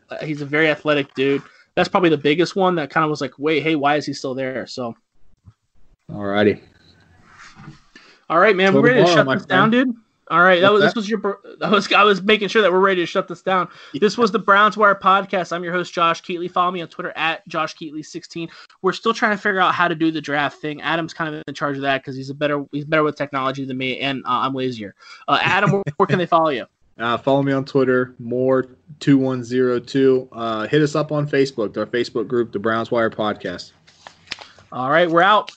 uh, he's a very athletic dude. That's probably the biggest one that kind of was like, wait, hey, why is he still there? So, all righty. All right, man. We're ready to shut this down, dude. All right, that was this was your that was I was making sure that we're ready to shut this down. This was the Browns Wire podcast. I'm your host Josh Keatley. Follow me on Twitter at Josh Keatley16. We're still trying to figure out how to do the draft thing. Adam's kind of in charge of that because he's a better he's better with technology than me, and uh, I'm lazier. Uh, Adam, where, where, can they follow you? Uh, follow me on Twitter, more two one zero two. Uh, hit us up on Facebook, our Facebook group, the Browns Wire podcast. All right, we're out.